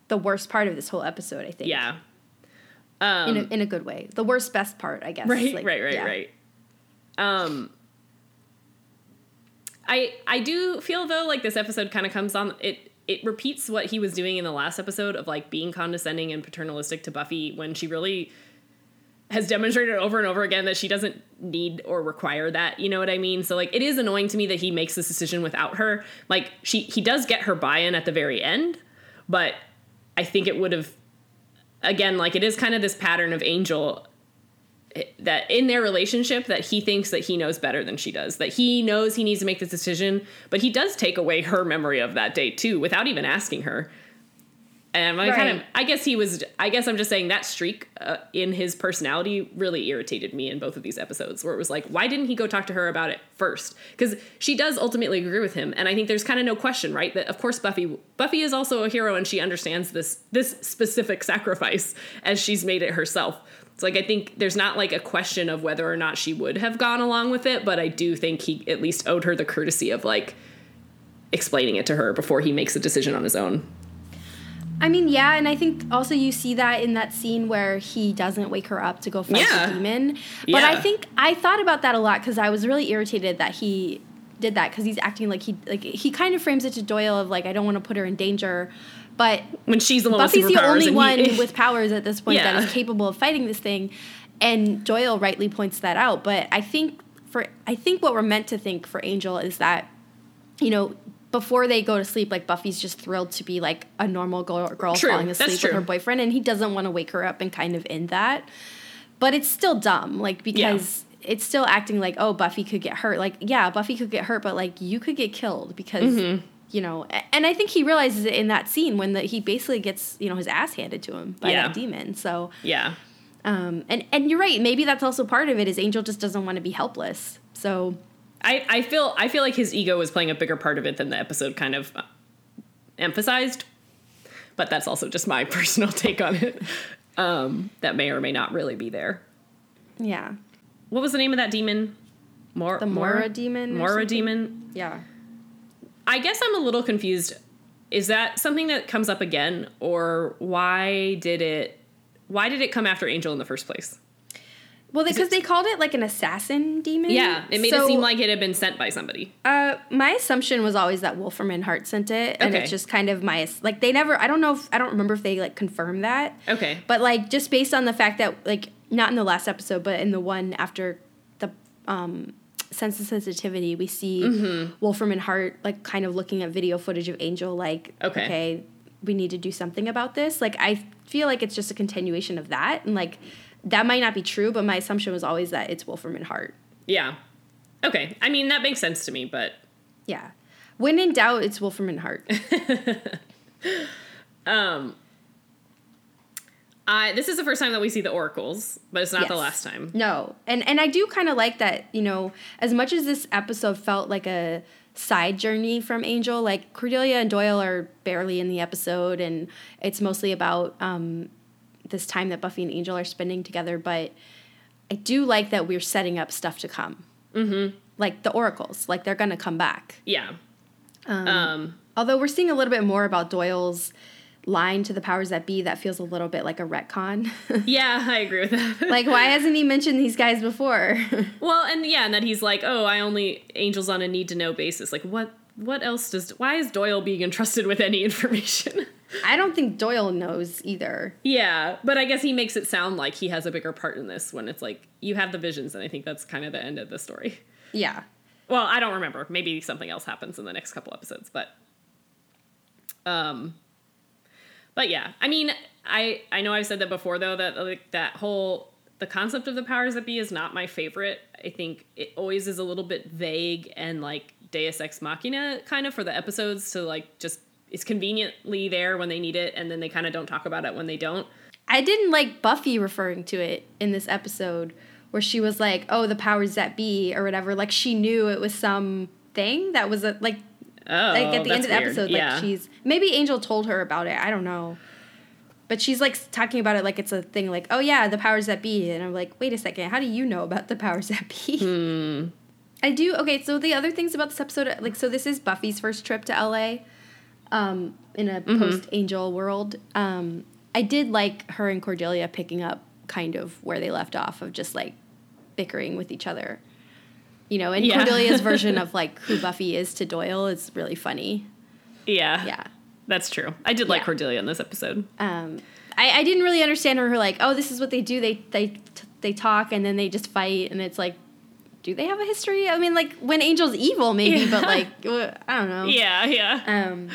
the worst part of this whole episode, I think. Yeah. Um, In a, in a good way. The worst best part, I guess. right, Like, right, right, yeah. right. Um, I I do feel though like this episode kind of comes on it. It repeats what he was doing in the last episode of like being condescending and paternalistic to Buffy when she really has demonstrated over and over again that she doesn't need or require that. You know what I mean? So like it is annoying to me that he makes this decision without her. Like she he does get her buy-in at the very end, but I think it would have again like it is kind of this pattern of Angel that in their relationship that he thinks that he knows better than she does that he knows he needs to make this decision but he does take away her memory of that date too without even asking her. And I kind of i guess he was I guess I'm just saying that streak uh, in his personality really irritated me in both of these episodes where it was like why didn't he go talk to her about it first? Cuz she does ultimately agree with him and I think there's kind of no question right that of course Buffy Buffy is also a hero and she understands this this specific sacrifice as she's made it herself it's like I think there's not like a question of whether or not she would have gone along with it but I do think he at least owed her the courtesy of like explaining it to her before he makes a decision on his own I mean, yeah, and I think also you see that in that scene where he doesn't wake her up to go fight Yeah. the demon. But I think I thought about that a lot because I was really irritated that he did that because he's acting like he like he kind of frames it to Doyle of like I don't want to put her in danger, but when she's the one Buffy's with the only one he, with powers at this point Yeah. that is capable of fighting this thing, and Doyle rightly points that out. But I think for I think what we're meant to think for Angel is that, you know, before they go to sleep, like Buffy's just thrilled to be like a normal girl, girl True, falling asleep with her boyfriend, and he doesn't want to wake her up and kind of end that. But it's still dumb, like because. It's still acting like, oh, Buffy could get hurt. Like, yeah, Buffy could get hurt, but like you could get killed because Mm-hmm. You know and i think he realizes it in that scene when the, he basically gets you know his ass handed to him by Yeah. that demon so yeah um and and you're right maybe that's also part of it is angel just doesn't want to be helpless so I, I feel I feel like his ego was playing a bigger part of it than the episode kind of uh, emphasized, but that's also just my personal take on it. Um, that may or may not really be there. yeah What was the name of that demon? Mor- The Mohra demon or Mohra demon. yeah I guess I'm a little confused. Is that something that comes up again, or why did it? Why did it come after Angel in the first place? well because they called it like an assassin demon Yeah, it made it seem like it had been sent by somebody. uh my assumption was always that wolfram and hart sent it and Okay. it's just kind of my like they never i don't know if i don't remember if they like confirmed that Okay. But like just based on the fact that like not in the last episode, but in the one after the um sense of sensitivity, we see Mm-hmm. Wolfram and Hart like kind of looking at video footage of Angel like Okay. okay, we need to do something about this. Like I feel like it's just a continuation of that and like that might not be true, but my assumption was always that it's Wolfram and Hart. Yeah. Okay. I mean that makes sense to me, but Yeah. When in doubt, it's Wolfram and Hart. I this is the first time that we see the oracles, but it's not the last time. No, and and I do kind of like that. You know, as much as this episode felt like a side journey from Angel, like Cordelia and Doyle are barely in the episode, and it's mostly about um, this time that Buffy and Angel are spending together. But I do like that we're setting up stuff to come. Mm-hmm. Like the oracles, like they're gonna come back. Yeah. Um, Although we're seeing a little bit more about Doyle's line to the powers that be, that feels a little bit like a retcon. yeah, I agree with that. like, why hasn't he mentioned these guys before? well, and yeah, and that he's like, "Oh, I only angels on a need to know basis." Like what what else does why is Doyle being entrusted with any information? I don't think Doyle knows either. yeah, but I guess he makes it sound like he has a bigger part in this when it's like you have the visions and I think that's kind of the end of the story. Yeah. Well, I don't remember. Maybe something else happens in the next couple episodes, but um but yeah. I mean, I I know I've said that before though that like that whole the concept of the powers that be is not my favorite. I think it always is a little bit vague and like Deus Ex Machina kind of for the episodes to like just it's conveniently there when they need it and then they kind of don't talk about it when they don't. I didn't like Buffy referring to it in this episode where she was like, "Oh, the powers that be" or whatever. Like she knew it was some thing that was a, like Oh, like at the end of the weird. episode, yeah. like she's maybe Angel told her about it. I don't know. But she's like talking about it like it's a thing, like, oh yeah, the powers that be. And I'm like, wait a second, how do you know about the powers that be? Hmm. I do. Okay, so the other things about this episode, like, so this is Buffy's first trip to LA um, in a Mm-hmm. post Angel world. Um, I did like her and Cordelia picking up kind of where they left off of just like bickering with each other. You know, and Yeah. Cordelia's version of like who Buffy is to Doyle is really funny. yeah. Yeah. That's true. I did like Yeah. Cordelia in this episode. um, I, I didn't really understand her. Like, oh, this is what they do. They they they talk and then they just fight, and it's like, do they have a history? I mean, like when Angel's evil, maybe, but like uh, I don't know. Yeah, yeah. Um,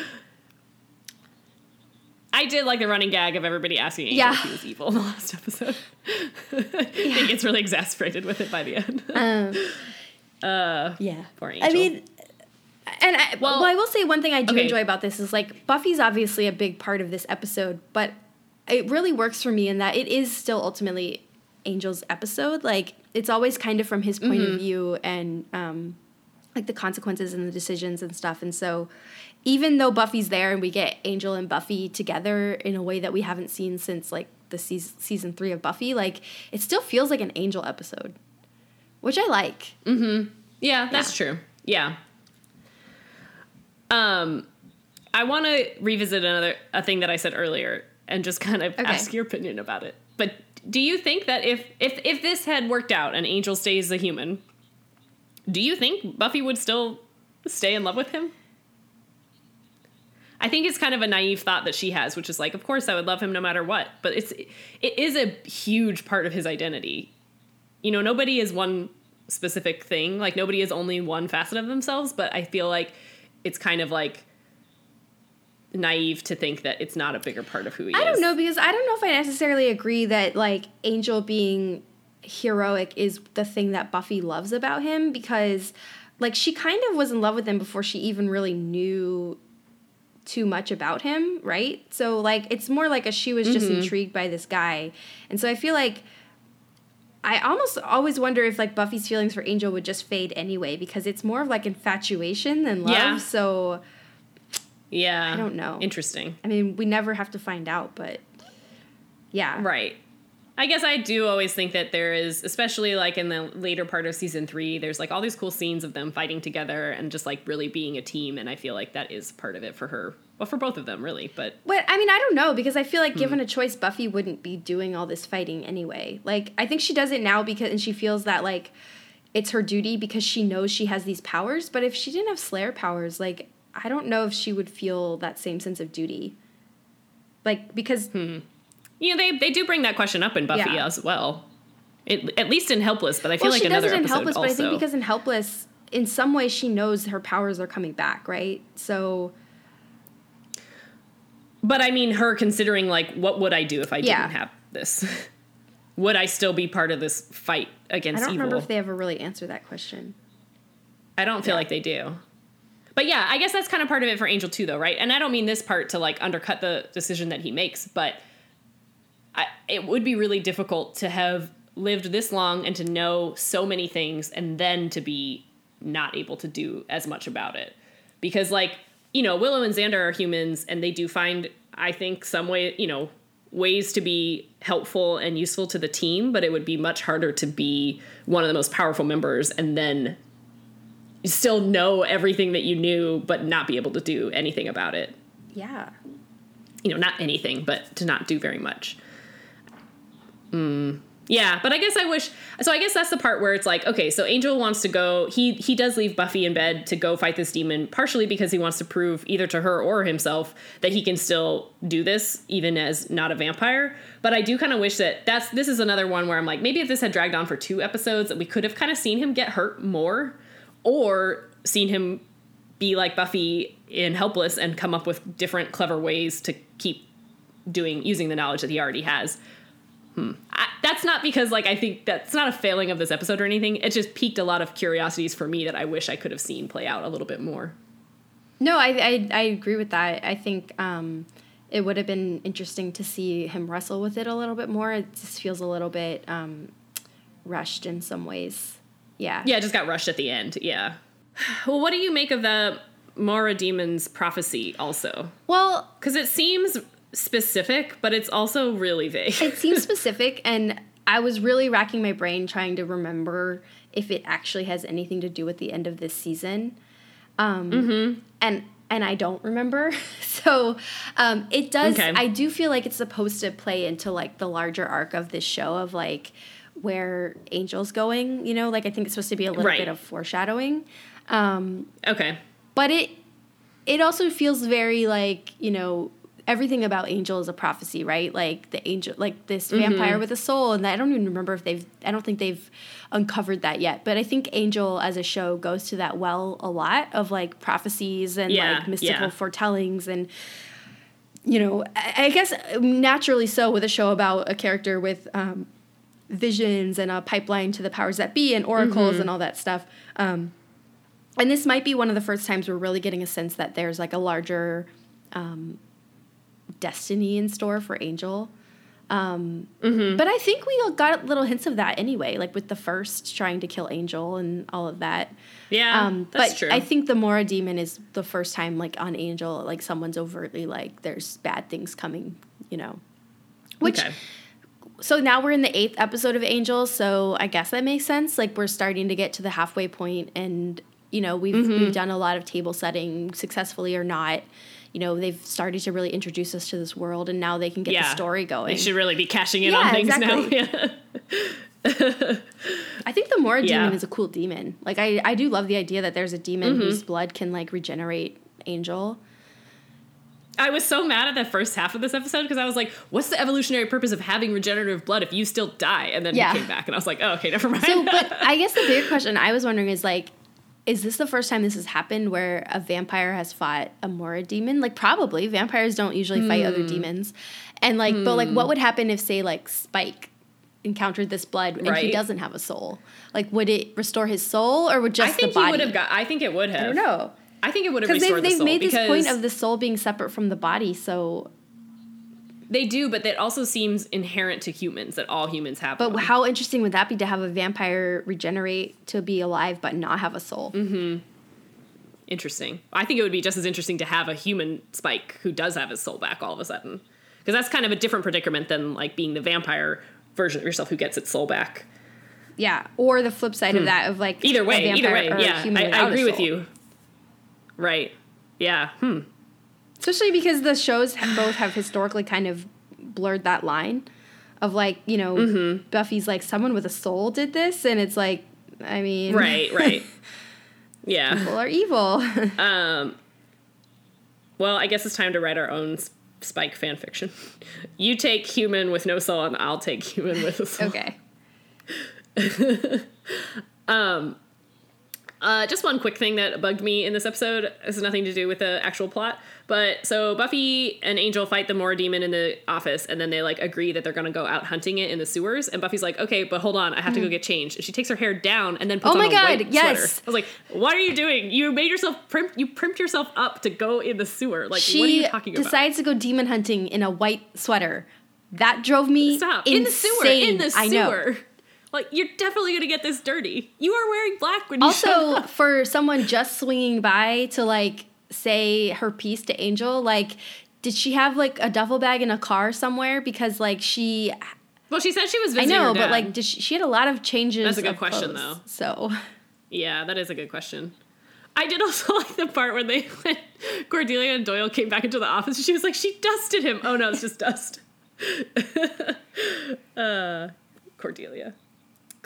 I did like the running gag of everybody asking Angel Yeah. if he was evil in the last episode. yeah. He gets really exasperated with it by the end. um, Uh, yeah. Poor Angel. I mean, and I, well, Well- I will say one thing I do Okay. enjoy about this is like Buffy's obviously a big part of this episode, but it really works for me in that it is still ultimately Angel's episode. Like it's always kind of from his point Mm-hmm. of view and um, like the consequences and the decisions and stuff. And so even though Buffy's there and we get Angel and Buffy together in a way that we haven't seen since like the season season three of Buffy, like it still feels like an Angel episode, which I like. yeah, that's true. Yeah. Um, I want to revisit another a thing that I said earlier and just kind of Okay. ask your opinion about it. But do you think that if if if this had worked out and Angel stays a human, do you think Buffy would still stay in love with him? I think it's kind of a naive thought that she has, which is like, of course I would love him no matter what. But it's it is a huge part of his identity. You know, nobody is one specific thing. Like nobody is only one facet of themselves, but I feel like it's kind of like naive to think that it's not a bigger part of who he I is. I don't know because I don't know if I necessarily agree that like Angel being heroic is the thing that Buffy loves about him because like she kind of was in love with him before she even really knew too much about him, right? So like it's more like a she was just mm-hmm. intrigued by this guy. And so I feel like I almost always wonder if like Buffy's feelings for Angel would just fade anyway because it's more of like infatuation than love. Yeah. So Yeah. I don't know. Interesting. I mean, we never have to find out, but yeah. Right. I guess I do always think that there is, especially like in the later part of season three, there's like all these cool scenes of them fighting together and just like really being a team. And I feel like that is part of it for her. Well, for both of them, really. But But I mean, I don't know because I feel Hmm. like given a choice, Buffy wouldn't be doing all this fighting anyway. Like I think she does it now because and she feels that like it's her duty because she knows she has these powers. But if she didn't have Slayer powers, like I don't know if she would feel that same sense of duty. Like because Hmm. You know, they, they do bring that question up in Buffy Yeah. as well. It, at least in Helpless, but I feel well, like another episode Helpless, also. but I think because in Helpless, in some way, she knows her powers are coming back, right? So But I mean, her considering like, what would I do if I Yeah. didn't have this? would I still be part of this fight against? I don't evil? remember if they ever really answer that question. I don't feel Yeah. like they do. But yeah, I guess that's kind of part of it for Angel too, though, right? And I don't mean this part to like undercut the decision that he makes, but I, it would be really difficult to have lived this long and to know so many things and then to be not able to do as much about it. Because, like, you know, Willow and Xander are humans and they do find, I think, some way, you know, ways to be helpful and useful to the team, but it would be much harder to be one of the most powerful members and then still know everything that you knew but not be able to do anything about it Yeah. you know not anything but to not do very much mm, yeah but i guess i wish so i guess that's the part where it's like okay so angel wants to go he he does leave buffy in bed to go fight this demon partially because he wants to prove either to her or himself that he can still do this even as not a vampire but i do kind of wish that that's this is another one where i'm like maybe if this had dragged on for two episodes that we could have kind of seen him get hurt more or seen him be like Buffy in Helpless and come up with different clever ways to keep doing using the knowledge that he already has. Hmm. I, that's not because like I think that's not a failing of this episode or anything. It just piqued a lot of curiosities for me that I wish I could have seen play out a little bit more. No, I, I I agree with that. I think um, it would have been interesting to see him wrestle with it a little bit more. It just feels a little bit um, rushed in some ways. Yeah. Yeah, it just got rushed at the end. Yeah. Well, what do you make of the Mara Demon's prophecy also? Well, Because it seems specific, but it's also really vague. it seems specific and I was really racking my brain trying to remember if it actually has anything to do with the end of this season. Um, Mm-hmm. and and I don't remember. So um, it does. Okay. I do feel like it's supposed to play into like the larger arc of this show of like where Angel's going. You know, like I think it's supposed to be a little Right. bit of foreshadowing. Um, okay. but it it also feels very like you know everything about angel is a prophecy right? Like the angel like this vampire with a soul and i don't even remember if they've i don't think they've uncovered that yet but i think angel as a show goes to that well a lot of like prophecies and Yeah, like mystical yeah. foretellings and you know I, I guess naturally so with a show about a character with um visions and a pipeline to the powers that be and oracles and all that stuff um and this might be one of the first times we're really getting a sense that there's like a larger um, destiny in store for Angel. Um, But I think we got little hints of that anyway, like with the first trying to kill Angel and all of that. Yeah, Um, that's but true. I think the Mohra demon is the first time, like on Angel, like someone's overtly like, there's bad things coming, you know. Which okay. so now we're in the eighth episode of Angel, so I guess that makes sense. Like we're starting to get to the halfway point, and you know we've Mm-hmm. we've done a lot of table setting successfully or not. You know they've started to really introduce us to this world, and now they can get yeah. the story going. They should really be cashing in Yeah, on things exactly. now. Yeah. I think the Mohra Yeah. demon is a cool demon. Like I I do love the idea that there's a demon Mm-hmm. whose blood can like regenerate Angel. I was so mad at the first half of this episode because I was like, "What's the evolutionary purpose of having regenerative blood if you still die?" And then Yeah. he came back, and I was like, "Oh, okay, never mind." So, but I guess the bigger question I was wondering is like, is this the first time this has happened where a vampire has fought a Mohra demon? Like, probably vampires don't usually fight Hmm. other demons, and like, but like, what would happen if, say, like Spike encountered this blood and he doesn't have a soul? Like, would it restore his soul or would just I think the body? he would have got. I think it would have. I don't know I think it would have because restored they've, the they've soul made this point of the soul being separate from the body. So, they do, but that also seems inherent to humans that all humans have. but one. how interesting would that be to have a vampire regenerate to be alive but not have a soul? Mm-hmm. interesting. I think it would be just as interesting to have a human Spike who does have his soul back all of a sudden, because that's kind of a different predicament than like being the vampire version of yourself who gets its soul back. Yeah, or the flip side of that of like Hmm. Either way, either way, yeah, I, I agree with you. Right. Yeah. Hmm. Especially because the shows both have historically kind of blurred that line of like you know Mm-hmm. Buffy's like someone with a soul did this, and it's like I mean Right. Right. yeah. people are evil. Um. Well, I guess it's time to write our own Spike fan fiction. You take human with no soul, and I'll take human with a soul. okay. Uh, just one quick thing that bugged me in this episode. This has nothing to do with the actual plot, but so Buffy and Angel fight the Mohra demon in the office, and then they like agree that they're gonna go out hunting it in the sewers. And Buffy's like, "Okay, but hold on, I have to go get changed." And she takes her hair down and then puts Hmm. Oh on my a God, white yes. sweater. I was like, "What are you doing? You made yourself primp. You primped yourself up to go in the sewer. Like, She what are you talking about?" She decides to go demon hunting in a white sweater. That drove me Stop insane. in the sewer. In the I know. Like you're definitely gonna get this dirty. You are wearing black when you Also, for someone just swinging by to like say her piece to Angel, like, did she have like a duffel bag in a car somewhere? Because like she, Well, she said she was I know, but like, did she, she had a lot of changes. That's a good question, clothes, though. So Yeah, that is a good question. I did also like the part where they when Cordelia and Doyle came back into the office. She was like, "She dusted him." Oh no, it's just dust. uh, Cordelia,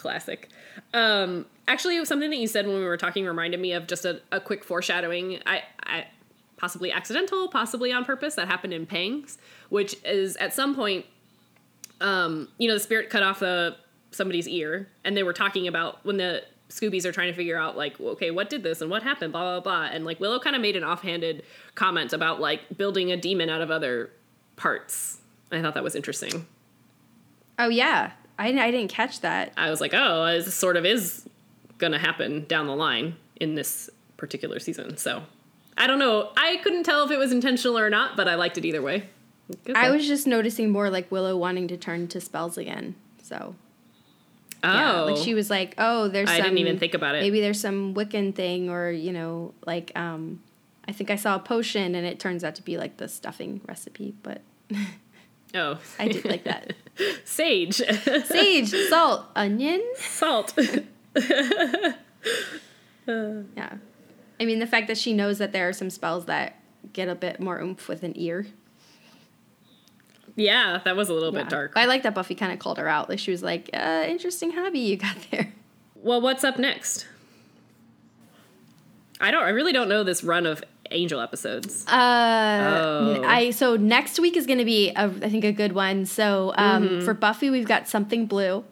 classic. Um, actually, something that you said when we were talking reminded me of just a, a quick foreshadowing. I, I possibly accidental, possibly on purpose. That happened in Pangs, which is at some point um, you know, the spirit cut off the somebody's ear, and they were talking about when the Scoobies are trying to figure out like, okay, what did this and what happened, blah blah blah, and like Willow kind of made an offhanded comment about like building a demon out of other parts. I thought that was interesting. oh yeah, I, I didn't catch that. I was like, oh, this sort of is gonna happen down the line in this particular season. So I don't know. I couldn't tell if it was intentional or not, but I liked it either way. Good I was just noticing more like Willow wanting to turn to spells again. So Yeah, like Oh. she was like, "Oh, there's." Some I some, didn't even think about it. Maybe there's some Wiccan thing, or you know, like um, I think I saw a potion, and it turns out to be like the stuffing recipe. But Oh, I did like that. Sage, Sage, salt, onion. salt. Yeah, I mean the fact that she knows that there are some spells that get a bit more oomph with an ear. yeah, that was a little Yeah. bit dark. I like that Buffy kind of called her out. Like she was like, uh, "Interesting hobby you got there." Well, what's up next? I don't. I really don't know this run of Angel episodes. Uh, Oh. I so next week is going to be a, I think a good one. So um, for Buffy, we've got something blue,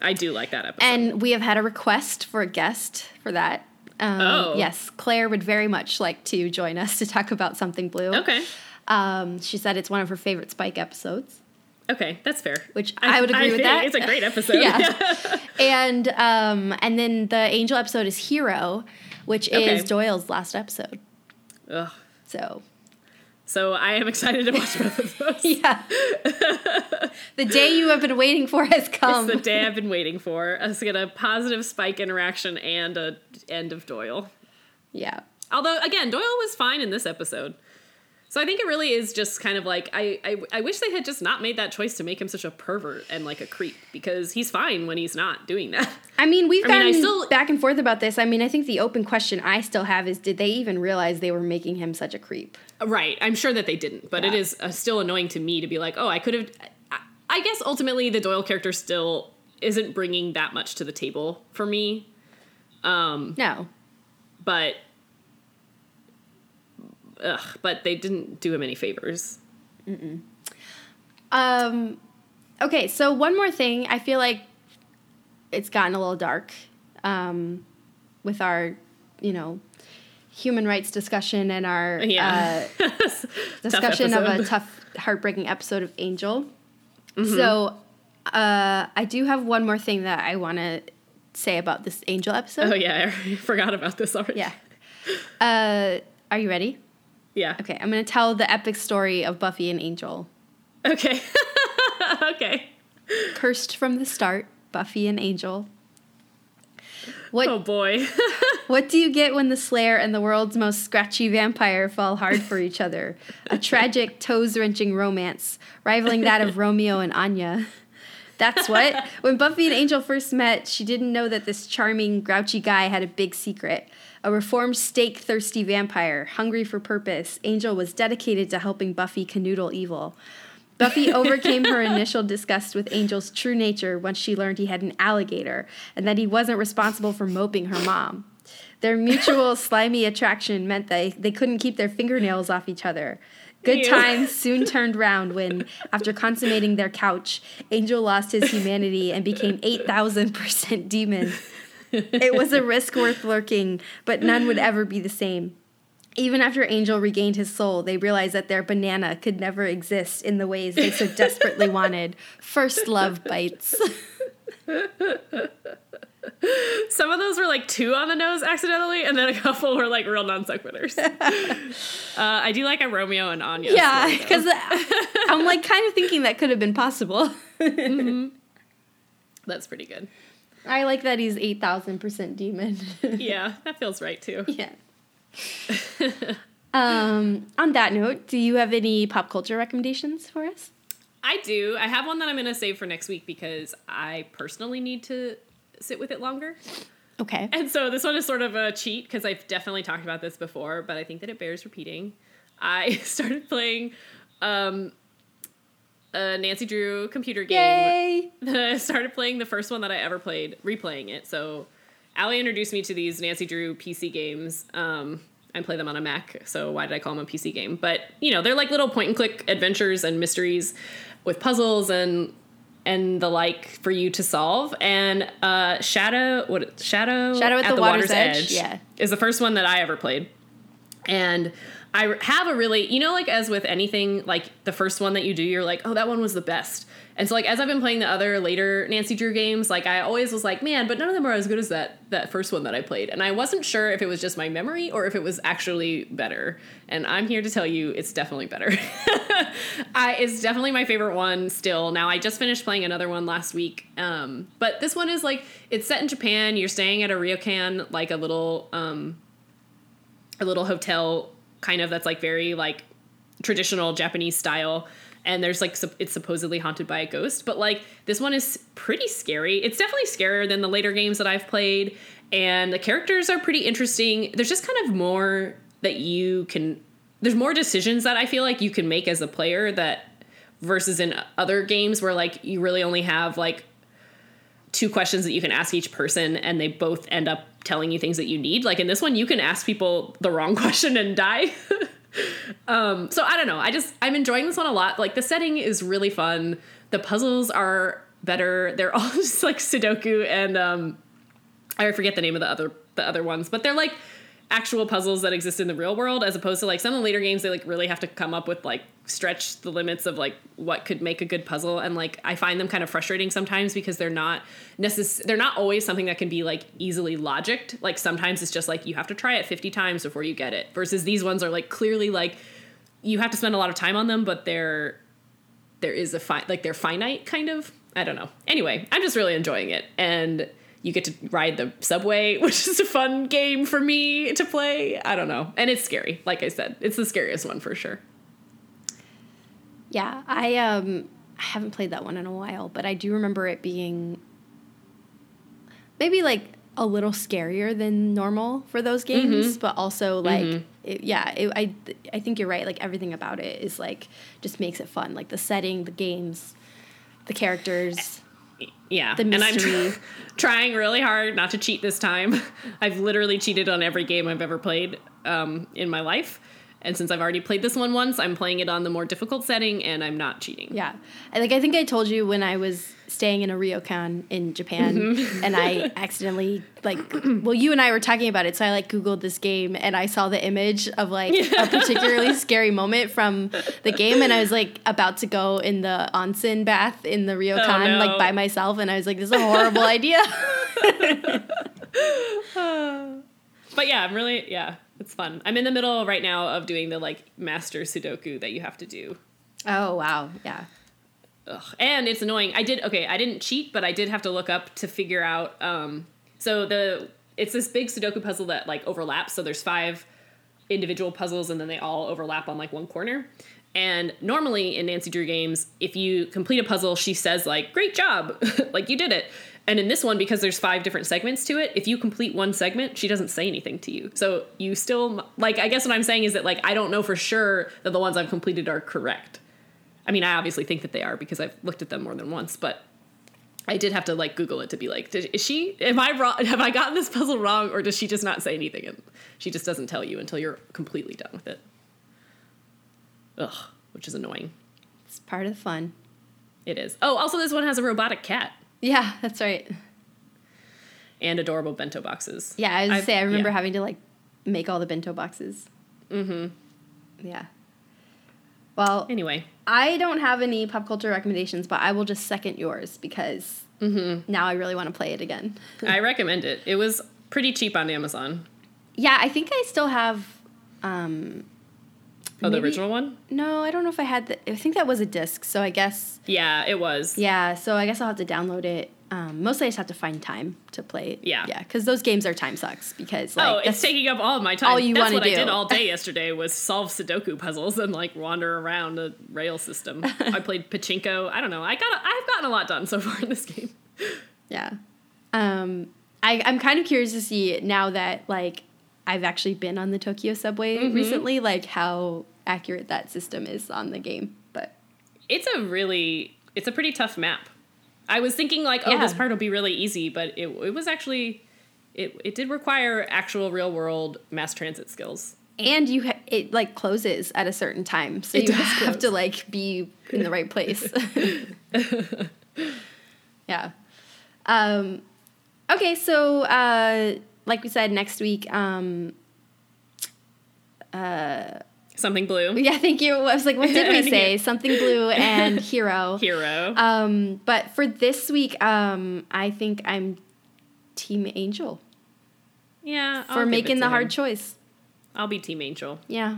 I do like that episode. and we have had a request for a guest for that. Um, Oh. yes, Claire would very much like to join us to talk about something blue. okay. Um, she said it's one of her favorite Spike episodes. Okay, that's fair. Which I would agree with that. It's a great episode. Yeah. and um, and then the Angel episode is Hero, which Okay. is Doyle's last episode. Ugh. So So I am excited to watch both of those. yeah, the day you have been waiting for has come. It's the day I've been waiting for. Us get a positive spike interaction and a end of Doyle. yeah. Although again, Doyle was fine in this episode. So I think it really is just kind of like I, I I wish they had just not made that choice to make him such a pervert and like a creep because he's fine when he's not doing that. I mean, we've I mean, I still- back and forth about this. I mean, I think the open question I still have is did they even realize they were making him such a creep? Right. I'm sure that they didn't, but it Yeah. is uh, still annoying to me to be like, oh, I could have. I, I guess ultimately the Doyle character still isn't bringing that much to the table for me, Um, No. but. Ugh, but they didn't do him any favors. Um, okay, so one more thing. I feel like it's gotten a little dark um, with our, you know, human rights discussion and our Yeah. uh, discussion of a tough, heartbreaking episode of Angel. Mm-hmm. So uh, I do have one more thing that I want to say about this Angel episode. Oh, yeah, I forgot about this already. Yeah. Uh, are you ready? Yeah. Okay, I'm going to tell the epic story of Buffy and Angel. Okay. okay. Cursed from the start, Buffy and Angel. What Oh, boy. what do you get when the Slayer and the world's most scratchy vampire fall hard for each other? A tragic, toes wrenching romance, rivaling that of Romeo and Anya. That's what. When Buffy and Angel first met, she didn't know that this charming, grouchy guy had a big secret. A reformed, steak thirsty vampire, hungry for purpose, Angel was dedicated to helping Buffy canoodle evil. Buffy overcame her initial disgust with Angel's true nature once she learned he had an alligator and that he wasn't responsible for moping her mom. Their mutual slimy attraction meant that they couldn't keep their fingernails off each other. Good Ew. times soon turned round when, after consummating their couch, Angel lost his humanity and became 8,000% demon. It was a risk worth lurking, but none would ever be the same. Even after Angel regained his soul, they realized that their banana could never exist in the ways they so desperately wanted. First love bites. Some of those were like two on the nose accidentally, and then a couple were like real non sequiturs. uh, I do like a Romeo and Anya. yeah, because I'm like kind of thinking that could have been possible. that's pretty good. I like that he's 8,000% demon. Yeah, that feels right too. yeah. um, on that note, do you have any pop culture recommendations for us? I do. I have one that I'm going to save for next week because I personally need to sit with it longer. Okay. And so this one is sort of a cheat because I've definitely talked about this before, but I think that it bears repeating. I started playing um, a Nancy Drew computer game. Yay! I started playing the first one that I ever played, replaying it. So Allie introduced me to these Nancy Drew PC games. Um, I play them on a Mac, so why did I call them a PC game? But you know, they're like little point and click adventures and mysteries with puzzles and and the like for you to solve. And uh, Shadow, what Shadow Shadow at the Water's Edge, yeah. is the first one that I ever played. And I have a really, you know, like as with anything, like the first one that you do, you're like, oh, that one was the best. And so like as I've been playing the other later Nancy Drew games, like I always was like, man, but none of them are as good as that that first one that I played. And I wasn't sure if it was just my memory or if it was actually better. And I'm here to tell you it's definitely better. I it's definitely my favorite one still. Now I just finished playing another one last week. Um, but this one is like it's set in Japan. You're staying at a ryokan, like a little um a little hotel kind of that's like very like traditional Japanese style. And there's like it's supposedly haunted by a ghost. But like this one is pretty scary. It's definitely scarier than the later games that i've played. And the characters are pretty interesting. There's just kind of more that you can there's more decisions that i feel like you can make as a player that versus in other games where like you really only have like two questions that you can ask each person and they both end up telling you things that you need like in this one you can ask people the wrong question and die um, so I don't know. I just I'm enjoying this one a lot. Like the setting is really fun. The puzzles are better. They're all just like Sudoku and um, I forget the name of the other the other ones, but they're like actual puzzles that exist in the real world as opposed to like some of the later games they like really have to come up with like stretch the limits of like what could make a good puzzle. And like I find them kind of frustrating sometimes because they're not necess- they're not always something that can be like easily logicked. Like sometimes it's just like you have to try it 50 times before you get it versus these ones are like clearly like you have to spend a lot of time on them but they're there is a fi- like they're finite kind of. I don't know. Anyway I'm just really enjoying it. And you get to ride the subway, which is a fun game for me to play. I don't know. And it's scary. Like I said, it's the scariest one for sure. Yeah, I um I haven't played that one in a while, but I do remember it being maybe like a little scarier than normal for those games, mm-hmm. but also like mm-hmm. it, yeah, it, I I think you're right. Like everything about it is like just makes it fun. Like the setting, the games, the characters yeah and i'm tr- trying really hard not to cheat this time. I've literally cheated on every game i've ever played um, in my life and since i've already played this one once i'm playing it on the more difficult setting and i'm not cheating yeah I, like i think i told you when i was staying in a ryokan in Japan, mm-hmm. and I accidentally like. Well, you and I were talking about it, so I like Googled this game, and I saw the image of like a particularly scary moment from the game, and I was like about to go in the onsen bath in the ryokan oh, no. like by myself, and I was like, "This is a horrible idea." but yeah, I'm really yeah, it's fun. I'm in the middle right now of doing the like master Sudoku that you have to do. Oh wow, yeah. Ugh. And it's annoying. I did okay. I didn't cheat, but I did have to look up to figure out. Um, so the it's this big Sudoku puzzle that like overlaps. So there's five individual puzzles, and then they all overlap on like one corner. And normally in Nancy Drew games, if you complete a puzzle, she says like "Great job," like you did it. And in this one, because there's five different segments to it, if you complete one segment, she doesn't say anything to you. So you still like. I guess what I'm saying is that like I don't know for sure that the ones I've completed are correct. I mean, I obviously think that they are because I've looked at them more than once, but I did have to like Google it to be like, did, is she? Am I wrong? Have I gotten this puzzle wrong, or does she just not say anything and she just doesn't tell you until you're completely done with it? Ugh, which is annoying. It's part of the fun. It is. Oh, also this one has a robotic cat. Yeah, that's right. And adorable bento boxes. Yeah, I was I've, say I remember yeah. having to like make all the bento boxes. Mm-hmm. Yeah. Well, anyway, I don't have any pop culture recommendations, but I will just second yours because mm-hmm. now I really want to play it again. I recommend it. It was pretty cheap on Amazon. Yeah, I think I still have. Um, oh, maybe, the original one? No, I don't know if I had the. I think that was a disc, so I guess. Yeah, it was. Yeah, so I guess I'll have to download it um, mostly, I just have to find time to play. It. Yeah, yeah, because those games are time sucks. Because like, oh, it's taking up all of my time. All you want to do. I did all day yesterday was solve Sudoku puzzles and like wander around a rail system. I played pachinko. I don't know. I got. I've gotten a lot done so far in this game. Yeah, um, I, I'm kind of curious to see now that like I've actually been on the Tokyo subway mm-hmm. recently, like how accurate that system is on the game. But it's a really, it's a pretty tough map. I was thinking like, oh, yeah. this part will be really easy, but it it was actually it it did require actual real world mass transit skills. And you ha- it like closes at a certain time, so it you have close. to like be in the right place. yeah. Um, okay, so uh, like we said, next week. Um, uh, Something blue. Yeah, thank you. I was like, what did we say? Something blue and hero. Hero. Um, but for this week, um, I think I'm Team Angel yeah. I'll for making the him. hard choice. I'll be Team Angel. Yeah.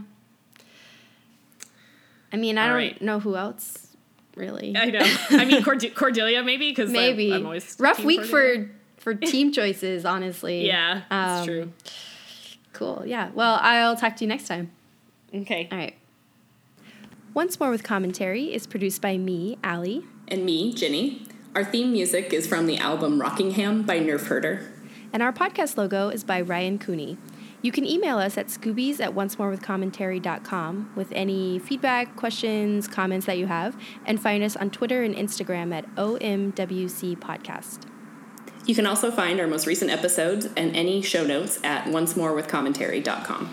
I mean, I All don't right. know who else really. I know. I mean, Cord- Cordelia maybe because Maybe I'm, always rough week Cordelia. for for team choices. Honestly. Yeah, that's Um, true. Cool. Yeah. Well, I'll talk to you next time. Okay. All right. Once More with Commentary is produced by me, Allie. And me, Ginny. Our theme music is from the album Rockingham by Nerf Herder. And our podcast logo is by Ryan Cooney. You can email us at scoobies at oncemorewithcommentary.com with any feedback, questions, comments that you have, and find us on Twitter and Instagram at OMWC Podcast. You can also find our most recent episodes and any show notes at oncemorewithcommentary.com.